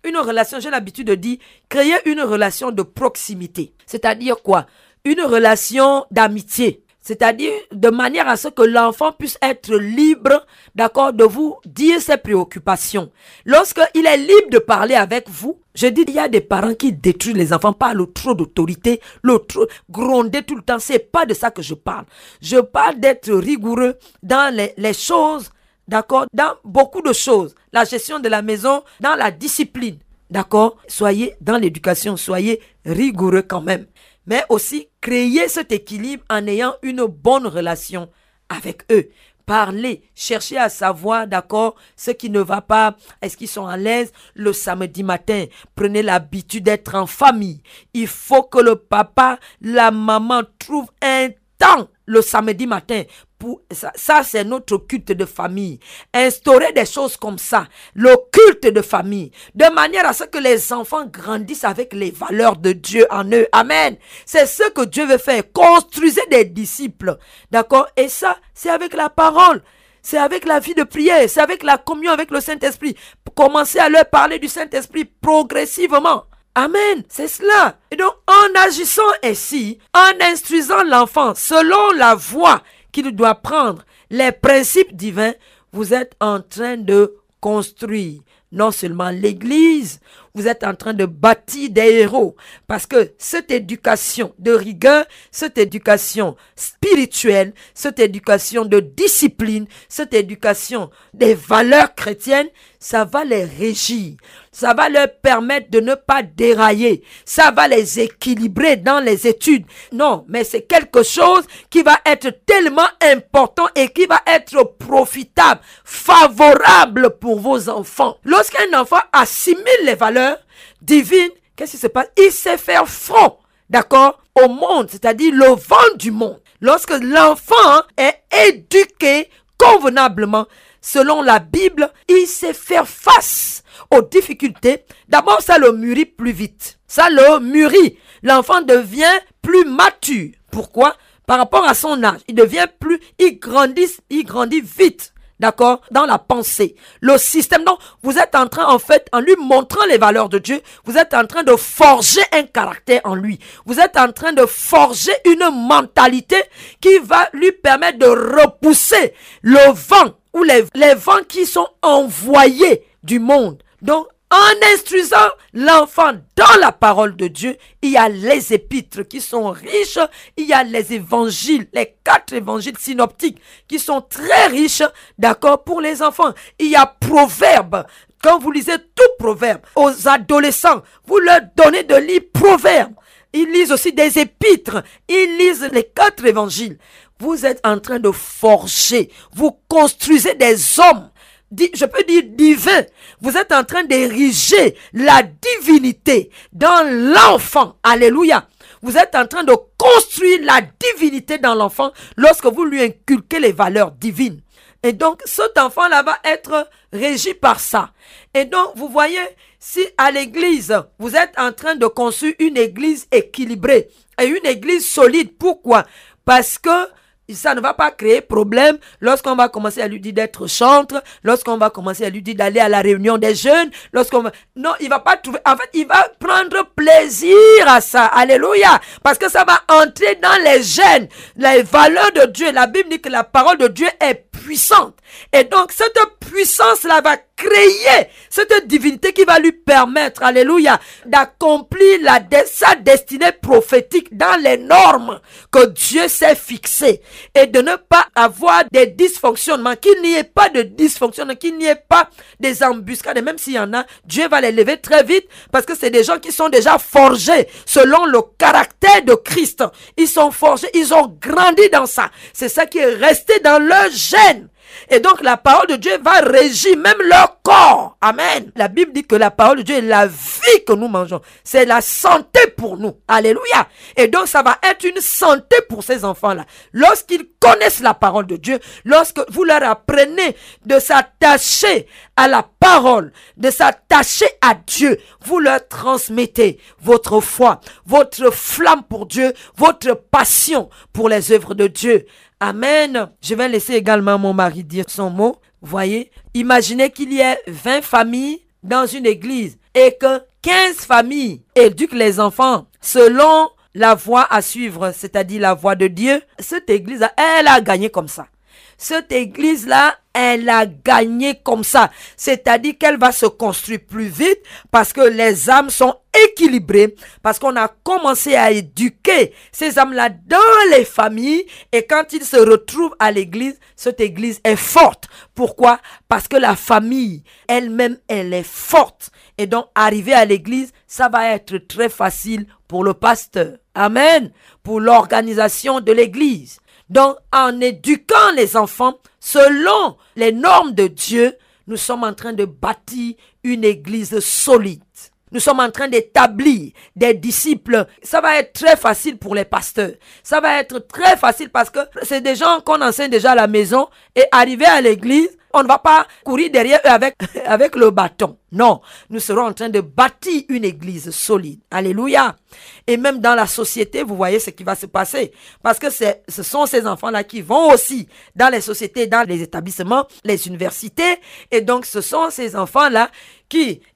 une relation, j'ai l'habitude de dire, créer une relation de proximité. C'est-à-dire quoi? Une relation d'amitié. C'est-à-dire de manière à ce que l'enfant puisse être libre, d'accord, de vous dire ses préoccupations. Lorsqu'il est libre de parler avec vous, je dis, il y a des parents qui détruisent les enfants par le trop d'autorité, le trop gronder tout le temps. C'est pas de ça que je parle. Je parle d'être rigoureux dans les, les choses D'accord? Dans beaucoup de choses. La gestion de la maison, dans la discipline. D'accord? Soyez dans l'éducation, soyez rigoureux quand même. Mais aussi, créer cet équilibre en ayant une bonne relation avec eux. Parlez, cherchez à savoir, d'accord, ce qui ne va pas, est-ce qu'ils sont à l'aise le samedi matin? Prenez l'habitude d'être en famille. Il faut que le papa, la maman trouvent un temps le samedi matin ça c'est notre culte de famille. Instaurer des choses comme ça, le culte de famille, de manière à ce que les enfants grandissent avec les valeurs de Dieu en eux. Amen. C'est ce que Dieu veut faire. Construisez des disciples. D'accord? Et ça, c'est avec la parole. C'est avec la vie de prière, c'est avec la communion avec le Saint-Esprit. Commencez à leur parler du Saint-Esprit progressivement. Amen, c'est cela. Et donc, en agissant ainsi, en instruisant l'enfant selon la voie qu'il doit prendre, les principes divins, vous êtes en train de construire. Non seulement l'Église, vous êtes en train de bâtir des héros. Parce que cette éducation de rigueur, cette éducation spirituelle, cette éducation de discipline, cette éducation des valeurs chrétiennes, ça va les régir. Ça va leur permettre de ne pas dérailler. Ça va les équilibrer dans les études. Non, mais c'est quelque chose qui va être tellement important et qui va être profitable, favorable pour vos enfants. Lorsqu'un enfant assimile les valeurs divines, qu'est-ce qui se passe? Il sait faire front, d'accord, au monde, c'est-à-dire le vent du monde. Lorsque l'enfant est éduqué convenablement, selon la Bible, il sait faire face aux difficultés. D'abord, ça le mûrit plus vite. Ça le mûrit. L'enfant devient plus mature. Pourquoi? Par rapport à son âge. Il devient plus, il grandit, il grandit vite d'accord, dans la pensée. Le système, donc, vous êtes en train, en fait, en lui montrant les valeurs de Dieu, vous êtes en train de forger un caractère en lui. Vous êtes en train de forger une mentalité qui va lui permettre de repousser le vent ou les, vents qui sont envoyés du monde. Donc, en instruisant l'enfant dans la parole de Dieu, il y a les épîtres qui sont riches, il y a les évangiles, les quatre évangiles synoptiques qui sont très riches, d'accord, pour les enfants. Il y a proverbes. Quand vous lisez tout proverbe aux adolescents, vous leur donnez de lire proverbes. Ils lisent aussi des épîtres. Ils lisent les quatre évangiles. Vous êtes en train de forger. Vous construisez des hommes je peux dire divin. Vous êtes en train d'ériger la divinité dans l'enfant. Alléluia. Vous êtes en train de construire la divinité dans l'enfant lorsque vous lui inculquez les valeurs divines. Et donc, cet enfant-là va être régi par ça. Et donc, vous voyez, si à l'église, vous êtes en train de construire une église équilibrée et une église solide, pourquoi? Parce que ça ne va pas créer problème lorsqu'on va commencer à lui dire d'être chantre, lorsqu'on va commencer à lui dire d'aller à la réunion des jeunes, lorsqu'on va... Non, il va pas trouver... En fait, il va prendre plaisir à ça. Alléluia. Parce que ça va entrer dans les gènes, les valeurs de Dieu. La Bible dit que la parole de Dieu est puissante. Et donc, cette puissance-là va créer cette divinité qui va lui permettre, alléluia, d'accomplir la, sa destinée prophétique dans les normes que Dieu s'est fixées et de ne pas avoir des dysfonctionnements, qu'il n'y ait pas de dysfonctionnement, qu'il n'y ait pas des embuscades, et même s'il y en a, Dieu va les lever très vite parce que c'est des gens qui sont déjà forgés selon le caractère de Christ. Ils sont forgés, ils ont grandi dans ça. C'est ça qui est resté dans leur gène. Et donc la parole de Dieu va régir même leur corps. Amen. La Bible dit que la parole de Dieu est la vie que nous mangeons. C'est la santé pour nous. Alléluia. Et donc ça va être une santé pour ces enfants-là. Lorsqu'ils connaissent la parole de Dieu, lorsque vous leur apprenez de s'attacher à la parole, de s'attacher à Dieu, vous leur transmettez votre foi, votre flamme pour Dieu, votre passion pour les œuvres de Dieu. Amen. Je vais laisser également mon mari dire son mot. Voyez, imaginez qu'il y ait 20 familles dans une église et que 15 familles éduquent les enfants selon la voie à suivre, c'est-à-dire la voie de Dieu. Cette église, elle a gagné comme ça. Cette église-là, elle a gagné comme ça. C'est-à-dire qu'elle va se construire plus vite parce que les âmes sont équilibrées, parce qu'on a commencé à éduquer ces âmes-là dans les familles et quand ils se retrouvent à l'église, cette église est forte. Pourquoi? Parce que la famille elle-même, elle est forte. Et donc, arriver à l'église, ça va être très facile pour le pasteur. Amen. Pour l'organisation de l'église. Donc, en éduquant les enfants selon les normes de Dieu, nous sommes en train de bâtir une église solide. Nous sommes en train d'établir des disciples. Ça va être très facile pour les pasteurs. Ça va être très facile parce que c'est des gens qu'on enseigne déjà à la maison et arriver à l'église, on ne va pas courir derrière eux avec, avec le bâton. Non, nous serons en train de bâtir une église solide. Alléluia. Et même dans la société, vous voyez ce qui va se passer. Parce que ce sont ces enfants-là qui vont aussi dans les sociétés, dans les établissements, les universités. Et donc, ce sont ces enfants-là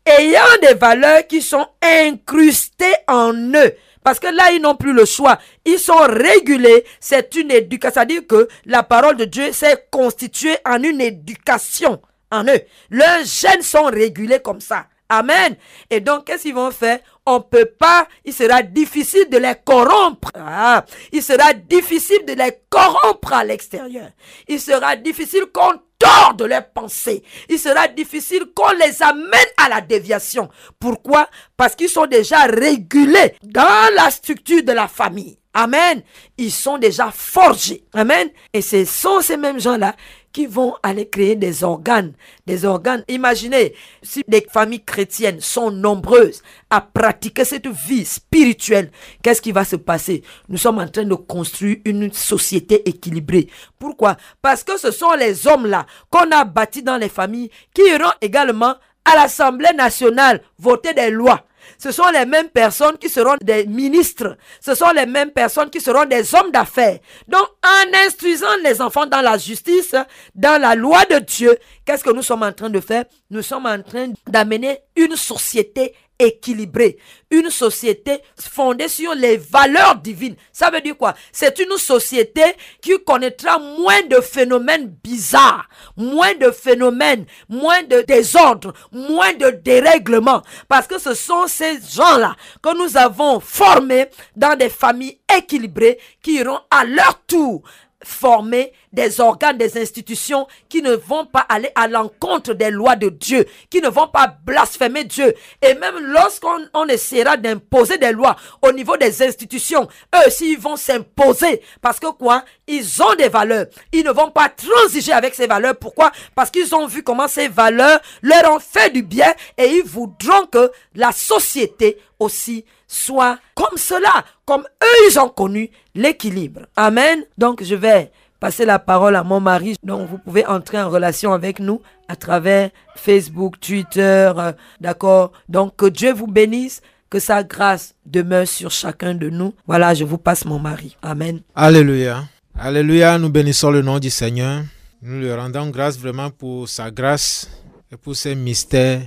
ayant des valeurs qui sont incrustées en eux, parce que là, ils n'ont plus le choix. Ils sont régulés. C'est une éducation. C'est-à-dire que la parole de Dieu s'est constituée en une éducation en eux. Leurs gènes sont régulés comme ça. Amen. Et donc, qu'est-ce qu'ils vont faire? On peut pas, il sera difficile de les corrompre. Ah, il sera difficile de les corrompre à l'extérieur. Il sera difficile qu'on tord de leurs pensées. Il sera difficile qu'on les amène à la déviation. Pourquoi? Parce qu'ils sont déjà régulés dans la structure de la famille. Amen. Ils sont déjà forgés. Amen. Et ce sont ces mêmes gens-là qui vont aller créer des organes. Des organes. Imaginez si les familles chrétiennes sont nombreuses à pratiquer cette vie spirituelle. Qu'est-ce qui va se passer? Nous sommes en train de construire une société équilibrée. Pourquoi? Parce que ce sont les hommes-là qu'on a bâtis dans les familles qui iront également à l'Assemblée nationale voter des lois ce sont les mêmes personnes qui seront des ministres. Ce sont les mêmes personnes qui seront des hommes d'affaires. Donc, en instruisant les enfants dans la justice, dans la loi de Dieu, qu'est-ce que nous sommes en train de faire? Nous sommes en train d'amener une société équilibrée, une société fondée sur les valeurs divines. Ça veut dire quoi? C'est une société qui connaîtra moins de phénomènes bizarres, moins de phénomènes, moins de désordre, moins de dérèglements. Parce que ce sont ces gens-là que nous avons formés dans des familles équilibrées qui iront à leur tour former des organes, des institutions qui ne vont pas aller à l'encontre des lois de Dieu, qui ne vont pas blasphémer Dieu. Et même lorsqu'on essaiera d'imposer des lois au niveau des institutions, eux aussi ils vont s'imposer. Parce que quoi? Ils ont des valeurs. Ils ne vont pas transiger avec ces valeurs. Pourquoi? Parce qu'ils ont vu comment ces valeurs leur ont fait du bien et ils voudront que la société aussi soit comme cela, comme eux ils ont connu l'équilibre. Amen. Donc je vais passer la parole à mon mari. Donc vous pouvez entrer en relation avec nous à travers Facebook, Twitter, euh, d'accord. Donc que Dieu vous bénisse. Que sa grâce demeure sur chacun de nous. Voilà, je vous passe mon mari. Amen. Alléluia. Alléluia, nous bénissons le nom du Seigneur. Nous lui rendons grâce vraiment pour sa grâce et pour ses mystères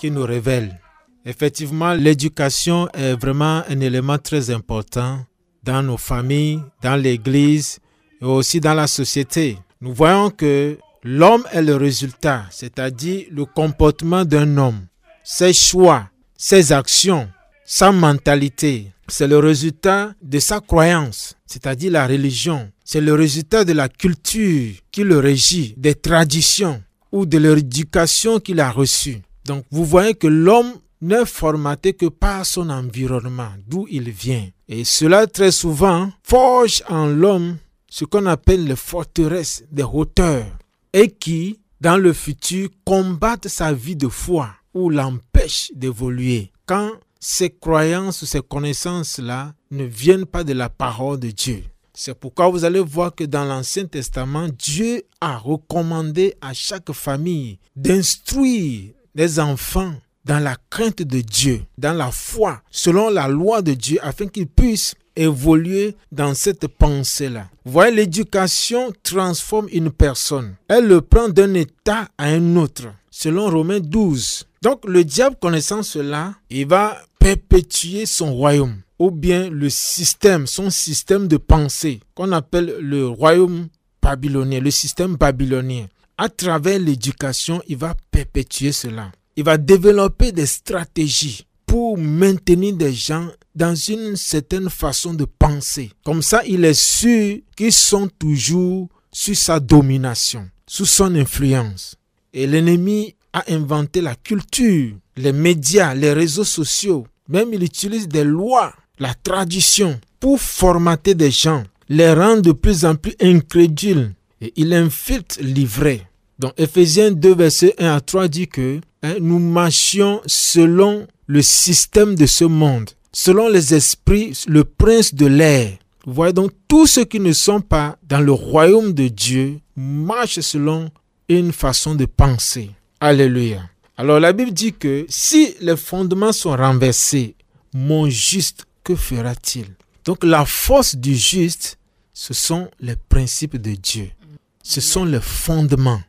qui nous révèlent. Effectivement, l'éducation est vraiment un élément très important dans nos familles, dans l'Église et aussi dans la société. Nous voyons que l'homme est le résultat, c'est-à-dire le comportement d'un homme, ses choix, ses actions, sa mentalité. C'est le résultat de sa croyance, c'est-à-dire la religion. C'est le résultat de la culture qui le régit, des traditions ou de l'éducation qu'il a reçue. Donc vous voyez que l'homme n'est formaté que par son environnement, d'où il vient. Et cela très souvent forge en l'homme ce qu'on appelle les forteresses des hauteurs et qui, dans le futur, combattent sa vie de foi ou l'empêchent d'évoluer. Quand ces croyances ou ces connaissances-là ne viennent pas de la parole de Dieu. C'est pourquoi vous allez voir que dans l'Ancien Testament, Dieu a recommandé à chaque famille d'instruire les enfants dans la crainte de Dieu, dans la foi, selon la loi de Dieu, afin qu'ils puissent évoluer dans cette pensée-là. voyez, l'éducation transforme une personne. Elle le prend d'un état à un autre, selon Romains 12. Donc le diable connaissant cela, il va perpétuer son royaume ou bien le système, son système de pensée qu'on appelle le royaume babylonien, le système babylonien. À travers l'éducation, il va perpétuer cela il va développer des stratégies pour maintenir des gens dans une certaine façon de penser. Comme ça, il est sûr qu'ils sont toujours sous sa domination, sous son influence. Et l'ennemi a inventé la culture, les médias, les réseaux sociaux. Même il utilise des lois, la tradition pour formater des gens, les rendre de plus en plus incrédules. Et il infiltre l'ivraie. Donc Ephésiens 2, verset 1 à 3 dit que hein, nous marchions selon le système de ce monde, selon les esprits, le prince de l'air. Voyez donc, tous ceux qui ne sont pas dans le royaume de Dieu marchent selon une façon de penser. Alléluia. Alors la Bible dit que si les fondements sont renversés, mon juste, que fera-t-il? Donc la force du juste, ce sont les principes de Dieu. Ce sont les fondements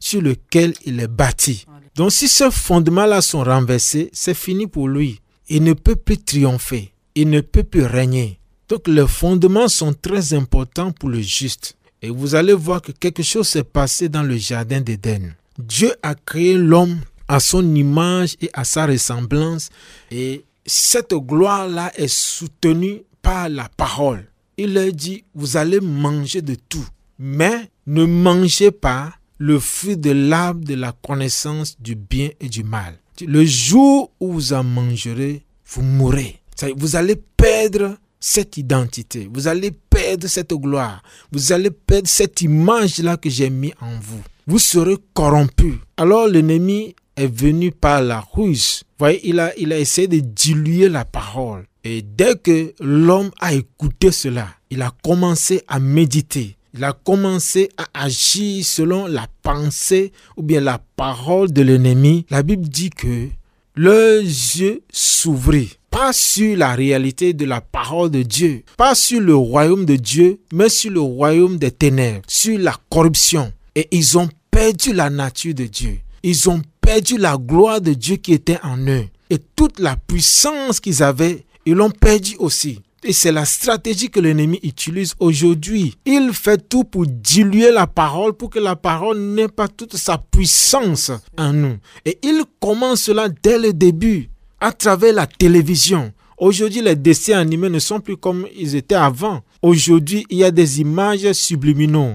sur lesquels il est bâti. Donc si ces fondements-là sont renversés, c'est fini pour lui. Il ne peut plus triompher. Il ne peut plus régner. Donc les fondements sont très importants pour le juste. Et vous allez voir que quelque chose s'est passé dans le jardin d'Éden. Dieu a créé l'homme à son image et à sa ressemblance. Et cette gloire-là est soutenue par la parole. Il leur dit, vous allez manger de tout, mais ne mangez pas le fruit de l'arbre de la connaissance du bien et du mal. Le jour où vous en mangerez, vous mourrez. Vous allez perdre cette identité. Vous allez perdre cette gloire. Vous allez perdre cette image-là que j'ai mis en vous. Vous serez corrompu. Alors l'ennemi est venu par la ruse. Vous voyez, il a, il a essayé de diluer la parole. Et dès que l'homme a écouté cela, il a commencé à méditer. Il a commencé à agir selon la pensée ou bien la parole de l'ennemi. La Bible dit que leurs yeux s'ouvrirent pas sur la réalité de la parole de Dieu, pas sur le royaume de Dieu, mais sur le royaume des ténèbres, sur la corruption. Et ils ont perdu la nature de Dieu. Ils ont perdu la gloire de Dieu qui était en eux. Et toute la puissance qu'ils avaient, ils l'ont perdu aussi. Et c'est la stratégie que l'ennemi utilise aujourd'hui. Il fait tout pour diluer la parole, pour que la parole n'ait pas toute sa puissance en nous. Et il commence cela dès le début, à travers la télévision. Aujourd'hui, les dessins animés ne sont plus comme ils étaient avant. Aujourd'hui, il y a des images subliminaux.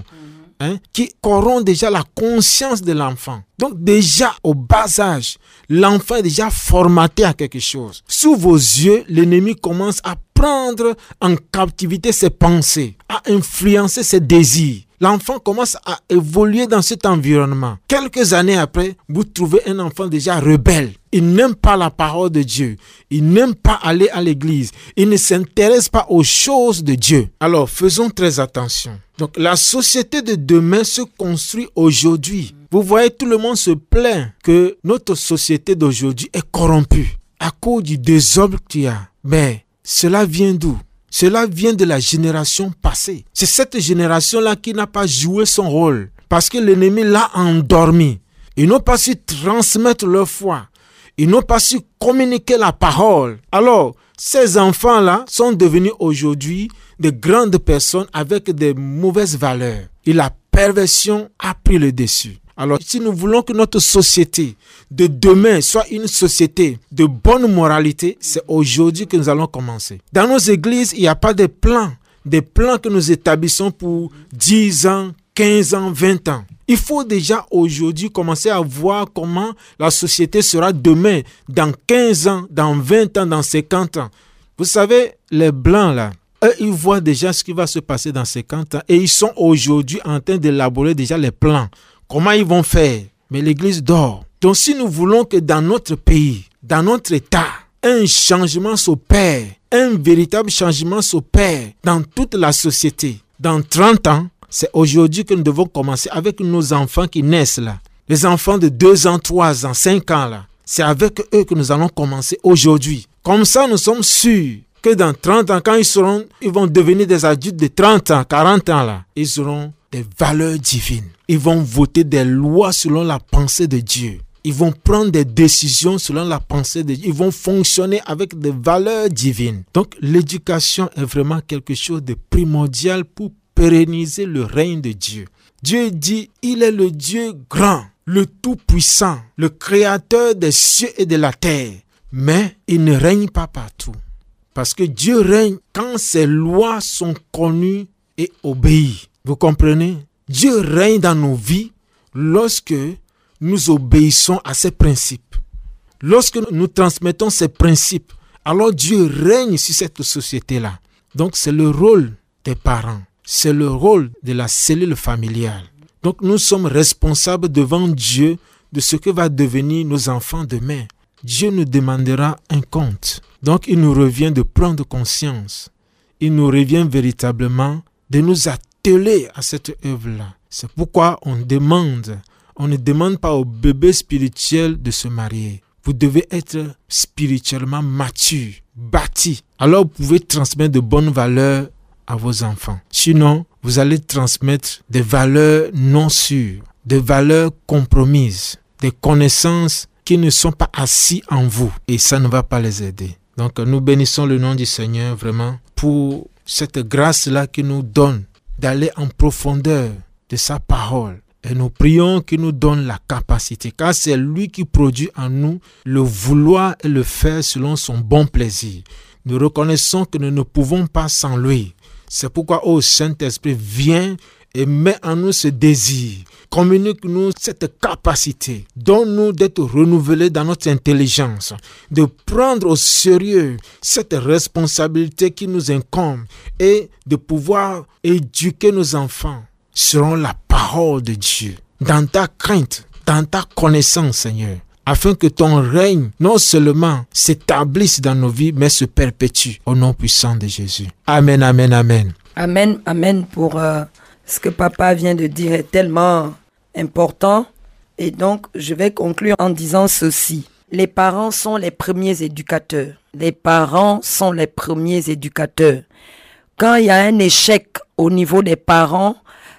Hein, qui corrompt déjà la conscience de l'enfant. Donc déjà au bas âge, l'enfant est déjà formaté à quelque chose. Sous vos yeux, l'ennemi commence à prendre en captivité ses pensées, à influencer ses désirs. L'enfant commence à évoluer dans cet environnement. Quelques années après, vous trouvez un enfant déjà rebelle. Il n'aime pas la parole de Dieu. Il n'aime pas aller à l'église. Il ne s'intéresse pas aux choses de Dieu. Alors faisons très attention. Donc la société de demain se construit aujourd'hui. Vous voyez, tout le monde se plaint que notre société d'aujourd'hui est corrompue à cause du désordre qu'il y a. Mais cela vient d'où? Cela vient de la génération passée. C'est cette génération-là qui n'a pas joué son rôle parce que l'ennemi l'a endormi. Ils n'ont pas su transmettre leur foi. Ils n'ont pas su communiquer la parole. Alors, ces enfants-là sont devenus aujourd'hui de grandes personnes avec de mauvaises valeurs. Et la perversion a pris le dessus. Alors, si nous voulons que notre société de demain soit une société de bonne moralité, c'est aujourd'hui que nous allons commencer. Dans nos églises, il n'y a pas de plans, des plans que nous établissons pour 10 ans, 15 ans, 20 ans. Il faut déjà aujourd'hui commencer à voir comment la société sera demain, dans 15 ans, dans 20 ans, dans 50 ans. Vous savez, les blancs là, eux, ils voient déjà ce qui va se passer dans 50 ans et ils sont aujourd'hui en train d'élaborer déjà les plans. Comment ils vont faire? Mais l'Église dort. Donc si nous voulons que dans notre pays, dans notre État, un changement s'opère, un véritable changement s'opère dans toute la société, dans 30 ans, c'est aujourd'hui que nous devons commencer avec nos enfants qui naissent là. Les enfants de 2 ans, 3 ans, 5 ans là. C'est avec eux que nous allons commencer aujourd'hui. Comme ça, nous sommes sûrs que dans 30 ans, quand ils seront, ils vont devenir des adultes de 30 ans, 40 ans là, ils auront des valeurs divines. Ils vont voter des lois selon la pensée de Dieu. Ils vont prendre des décisions selon la pensée de Dieu. Ils vont fonctionner avec des valeurs divines. Donc l'éducation est vraiment quelque chose de primordial pour pérenniser le règne de Dieu. Dieu dit, il est le Dieu grand, le Tout-Puissant, le Créateur des cieux et de la terre. Mais il ne règne pas partout. Parce que Dieu règne quand ses lois sont connues et obéies. Vous comprenez? Dieu règne dans nos vies lorsque nous obéissons à ses principes. Lorsque nous transmettons ces principes, alors Dieu règne sur cette société-là. Donc c'est le rôle des parents, c'est le rôle de la cellule familiale. Donc nous sommes responsables devant Dieu de ce que va devenir nos enfants demain. Dieu nous demandera un compte. Donc il nous revient de prendre conscience. Il nous revient véritablement de nous atteler à cette œuvre-là. C'est pourquoi on demande, on ne demande pas au bébé spirituel de se marier. Vous devez être spirituellement mature, bâti. Alors vous pouvez transmettre de bonnes valeurs à vos enfants. Sinon, vous allez transmettre des valeurs non sûres, des valeurs compromises, des connaissances qui ne sont pas assis en vous et ça ne va pas les aider. Donc nous bénissons le nom du Seigneur vraiment pour cette grâce-là qu'il nous donne d'aller en profondeur de sa parole. Et nous prions qu'il nous donne la capacité, car c'est lui qui produit en nous le vouloir et le faire selon son bon plaisir. Nous reconnaissons que nous ne pouvons pas sans lui. C'est pourquoi, ô Saint-Esprit, viens et mets en nous ce désir. Communique-nous cette capacité. Donne-nous d'être renouvelés dans notre intelligence, de prendre au sérieux cette responsabilité qui nous incombe et de pouvoir éduquer nos enfants selon la parole de Dieu, dans ta crainte, dans ta connaissance, Seigneur afin que ton règne non seulement s'établisse dans nos vies, mais se perpétue au nom puissant de Jésus. Amen, amen, amen. Amen, amen pour euh, ce que papa vient de dire est tellement important. Et donc, je vais conclure en disant ceci. Les parents sont les premiers éducateurs. Les parents sont les premiers éducateurs. Quand il y a un échec au niveau des parents,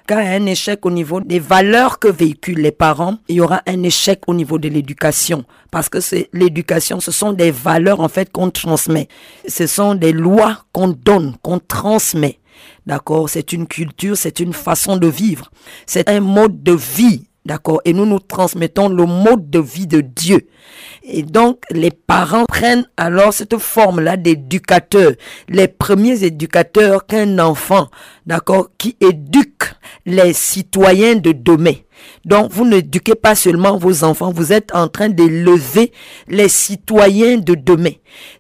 quand il y a un échec au niveau des valeurs que véhiculent les parents, il y aura un échec au niveau de l'éducation. Parce que c'est l'éducation, ce sont des valeurs en fait qu'on transmet. Ce sont des lois qu'on donne, qu'on transmet. D'accord C'est une culture, c'est une façon de vivre. C'est un mode de vie. D'accord Et nous nous transmettons le mode de vie de Dieu. Et donc, les parents prennent alors cette forme-là d'éducateurs. Les premiers éducateurs qu'un enfant, d'accord, qui éduque les citoyens de demain. Donc, vous n'éduquez pas seulement vos enfants, vous êtes en train d'élever les citoyens de demain,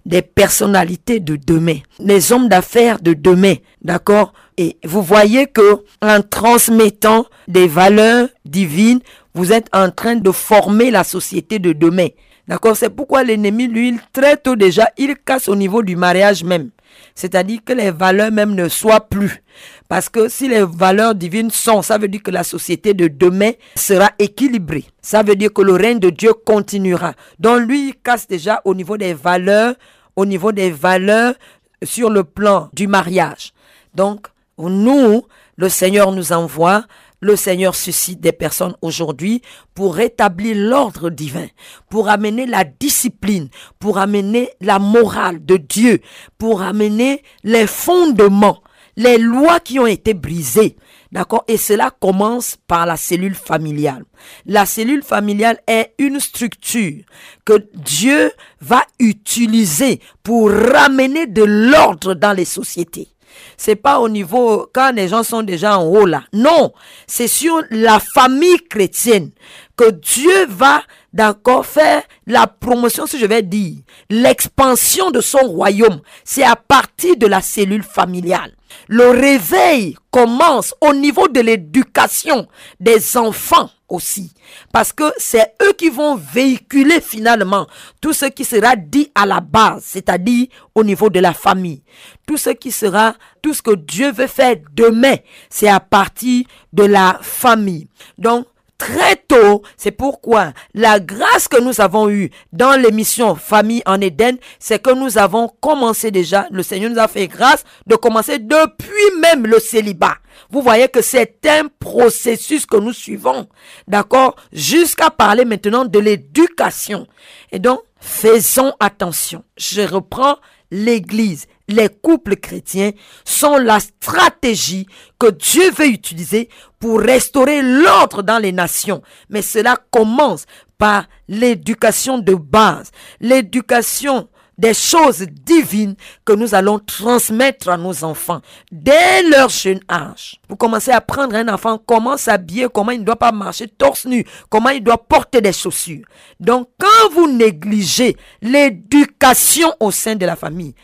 des personnalités de demain, les hommes d'affaires de demain, d'accord? Et vous voyez que en transmettant des valeurs divines, vous êtes en train de former la société de demain. D'accord? C'est pourquoi l'ennemi, lui, très tôt déjà, il casse au niveau du mariage même. C'est-à-dire que les valeurs même ne soient plus. Parce que si les valeurs divines sont, ça veut dire que la société de demain sera équilibrée. Ça veut dire que le règne de Dieu continuera. Donc lui, il casse déjà au niveau des valeurs, au niveau des valeurs sur le plan du mariage. Donc, nous, le Seigneur nous envoie le Seigneur suscite des personnes aujourd'hui pour rétablir l'ordre divin, pour amener la discipline, pour amener la morale de Dieu, pour amener les fondements, les lois qui ont été brisées. D'accord? Et cela commence par la cellule familiale. La cellule familiale est une structure que Dieu va utiliser pour ramener de l'ordre dans les sociétés. C'est pas au niveau quand les gens sont déjà en haut là. Non, c'est sur la famille chrétienne que Dieu va d'accord faire la promotion, si je vais dire, l'expansion de son royaume. C'est à partir de la cellule familiale. Le réveil commence au niveau de l'éducation des enfants aussi. Parce que c'est eux qui vont véhiculer finalement tout ce qui sera dit à la base, c'est-à-dire au niveau de la famille. Tout ce qui sera, tout ce que Dieu veut faire demain, c'est à partir de la famille. Donc, très tôt. C'est pourquoi la grâce que nous avons eue dans l'émission Famille en Éden, c'est que nous avons commencé déjà, le Seigneur nous a fait grâce de commencer depuis même le célibat. Vous voyez que c'est un processus que nous suivons, d'accord, jusqu'à parler maintenant de l'éducation. Et donc, faisons attention. Je reprends l'Église, les couples chrétiens sont la stratégie que Dieu veut utiliser pour restaurer l'ordre dans les nations. Mais cela commence par l'éducation de base, l'éducation des choses divines que nous allons transmettre à nos enfants dès leur jeune âge. Vous commencez à apprendre un enfant comment s'habiller, comment il ne doit pas marcher torse nu, comment il doit porter des chaussures. Donc quand vous négligez l'éducation au sein de la famille,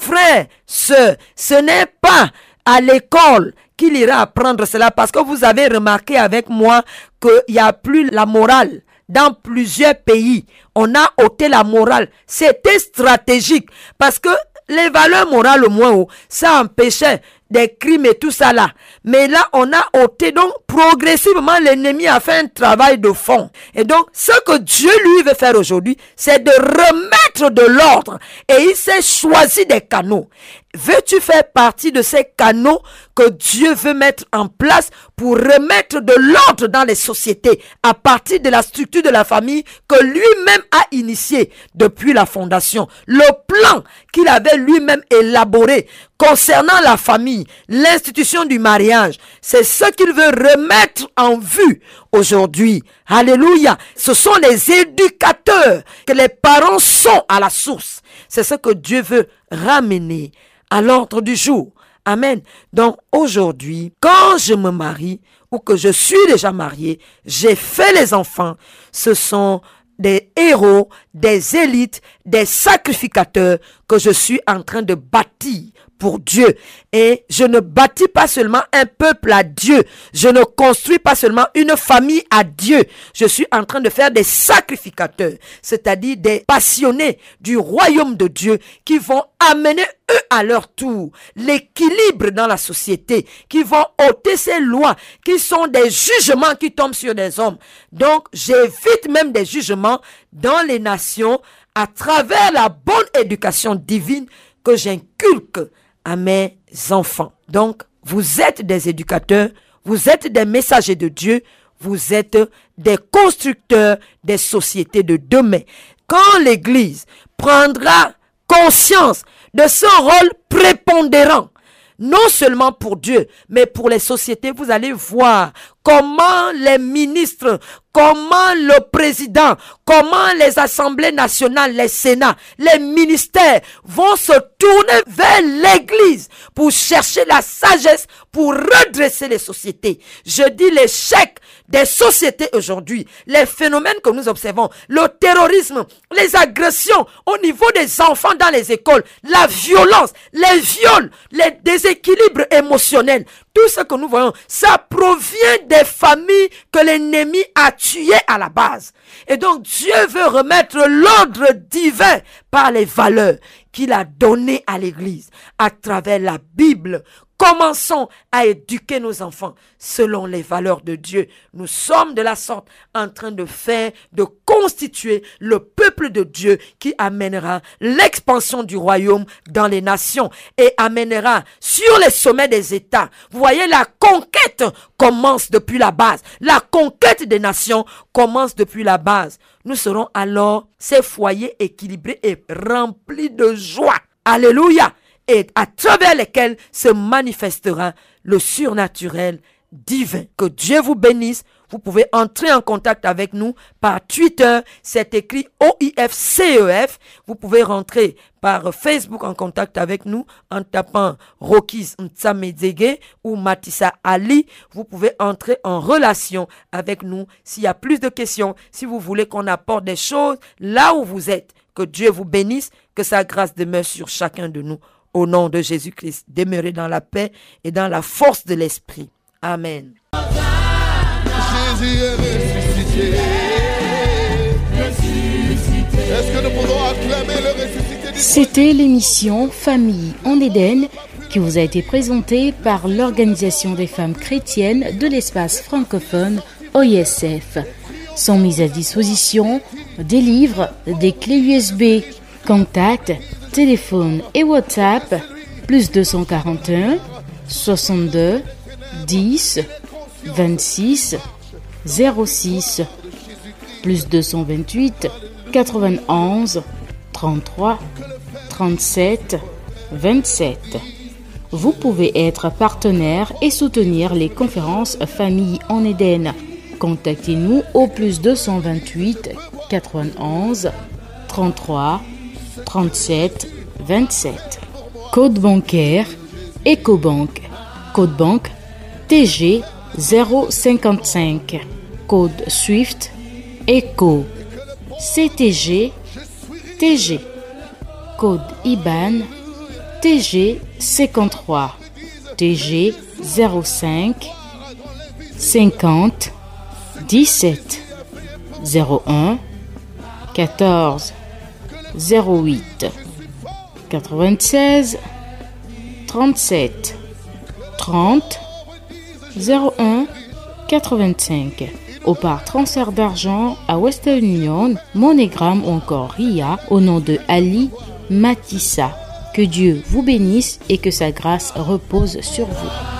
frère, ce, ce n'est pas à l'école qu'il ira apprendre cela parce que vous avez remarqué avec moi qu'il n'y a plus la morale dans plusieurs pays. On a ôté la morale. C'était stratégique parce que les valeurs morales au moins, oh, ça empêchait des crimes et tout ça là. Mais là, on a ôté donc progressivement l'ennemi a fait un travail de fond. Et donc, ce que Dieu lui veut faire aujourd'hui, c'est de remettre de l'ordre. Et il s'est choisi des canaux. Veux-tu faire partie de ces canaux que Dieu veut mettre en place pour remettre de l'ordre dans les sociétés à partir de la structure de la famille que lui-même a initié depuis la fondation? Le plan qu'il avait lui-même élaboré concernant la famille, l'institution du mariage, c'est ce qu'il veut remettre en vue aujourd'hui. Alléluia. Ce sont les éducateurs que les parents sont à la source. C'est ce que Dieu veut ramener à l'ordre du jour. Amen. Donc aujourd'hui, quand je me marie ou que je suis déjà marié, j'ai fait les enfants, ce sont des héros, des élites, des sacrificateurs que je suis en train de bâtir pour Dieu. Et je ne bâtis pas seulement un peuple à Dieu. Je ne construis pas seulement une famille à Dieu. Je suis en train de faire des sacrificateurs, c'est-à-dire des passionnés du royaume de Dieu qui vont amener eux à leur tour l'équilibre dans la société, qui vont ôter ces lois qui sont des jugements qui tombent sur les hommes. Donc j'évite même des jugements dans les nations à travers la bonne éducation divine que j'inculque à mes enfants. Donc, vous êtes des éducateurs, vous êtes des messagers de Dieu, vous êtes des constructeurs des sociétés de demain. Quand l'Église prendra conscience de ce rôle prépondérant, non seulement pour Dieu, mais pour les sociétés, vous allez voir comment les ministres, comment le président, comment les assemblées nationales, les sénats, les ministères vont se tourner vers l'église pour chercher la sagesse pour redresser les sociétés. Je dis l'échec des sociétés aujourd'hui, les phénomènes que nous observons, le terrorisme, les agressions au niveau des enfants dans les écoles, la violence, les viols, les déséquilibres émotionnels, tout ce que nous voyons, ça provient des familles que l'ennemi a tuées à la base. Et donc Dieu veut remettre l'ordre divin par les valeurs qu'il a données à l'Église à travers la Bible Commençons à éduquer nos enfants selon les valeurs de Dieu. Nous sommes de la sorte en train de faire, de constituer le peuple de Dieu qui amènera l'expansion du royaume dans les nations et amènera sur les sommets des États. Vous voyez, la conquête commence depuis la base. La conquête des nations commence depuis la base. Nous serons alors ces foyers équilibrés et remplis de joie. Alléluia à travers lesquels se manifestera le surnaturel divin. Que Dieu vous bénisse. Vous pouvez entrer en contact avec nous par Twitter, c'est écrit OIFCEF. E vous pouvez rentrer par Facebook en contact avec nous en tapant Rokis Ntsamedzege ou Matissa Ali. Vous pouvez entrer en relation avec nous s'il y a plus de questions, si vous voulez qu'on apporte des choses là où vous êtes. Que Dieu vous bénisse, que sa grâce demeure sur chacun de nous au nom de Jésus-Christ. Demeurez dans la paix et dans la force de l'Esprit. Amen. C'était l'émission Famille en Éden qui vous a été présentée par l'Organisation des femmes chrétiennes de l'espace francophone OISF. Sont mises à disposition des livres, des clés USB, contact téléphone et WhatsApp plus 241 62 10 26 06 plus 228 91 33 37 27. Vous pouvez être partenaire et soutenir les conférences Famille en Éden. Contactez-nous au plus 228 91 33 37 27. Code bancaire EcoBank. Code banque TG 055. Code SWIFT ECO. CTG TG. Code IBAN TG 53. TG 05 50 17. 01 14 08 96 37 30 01 85 ou par transfert d'argent à Western Union, MoneyGram ou encore RIA au nom de Ali Matissa. Que Dieu vous bénisse et que sa grâce repose sur vous.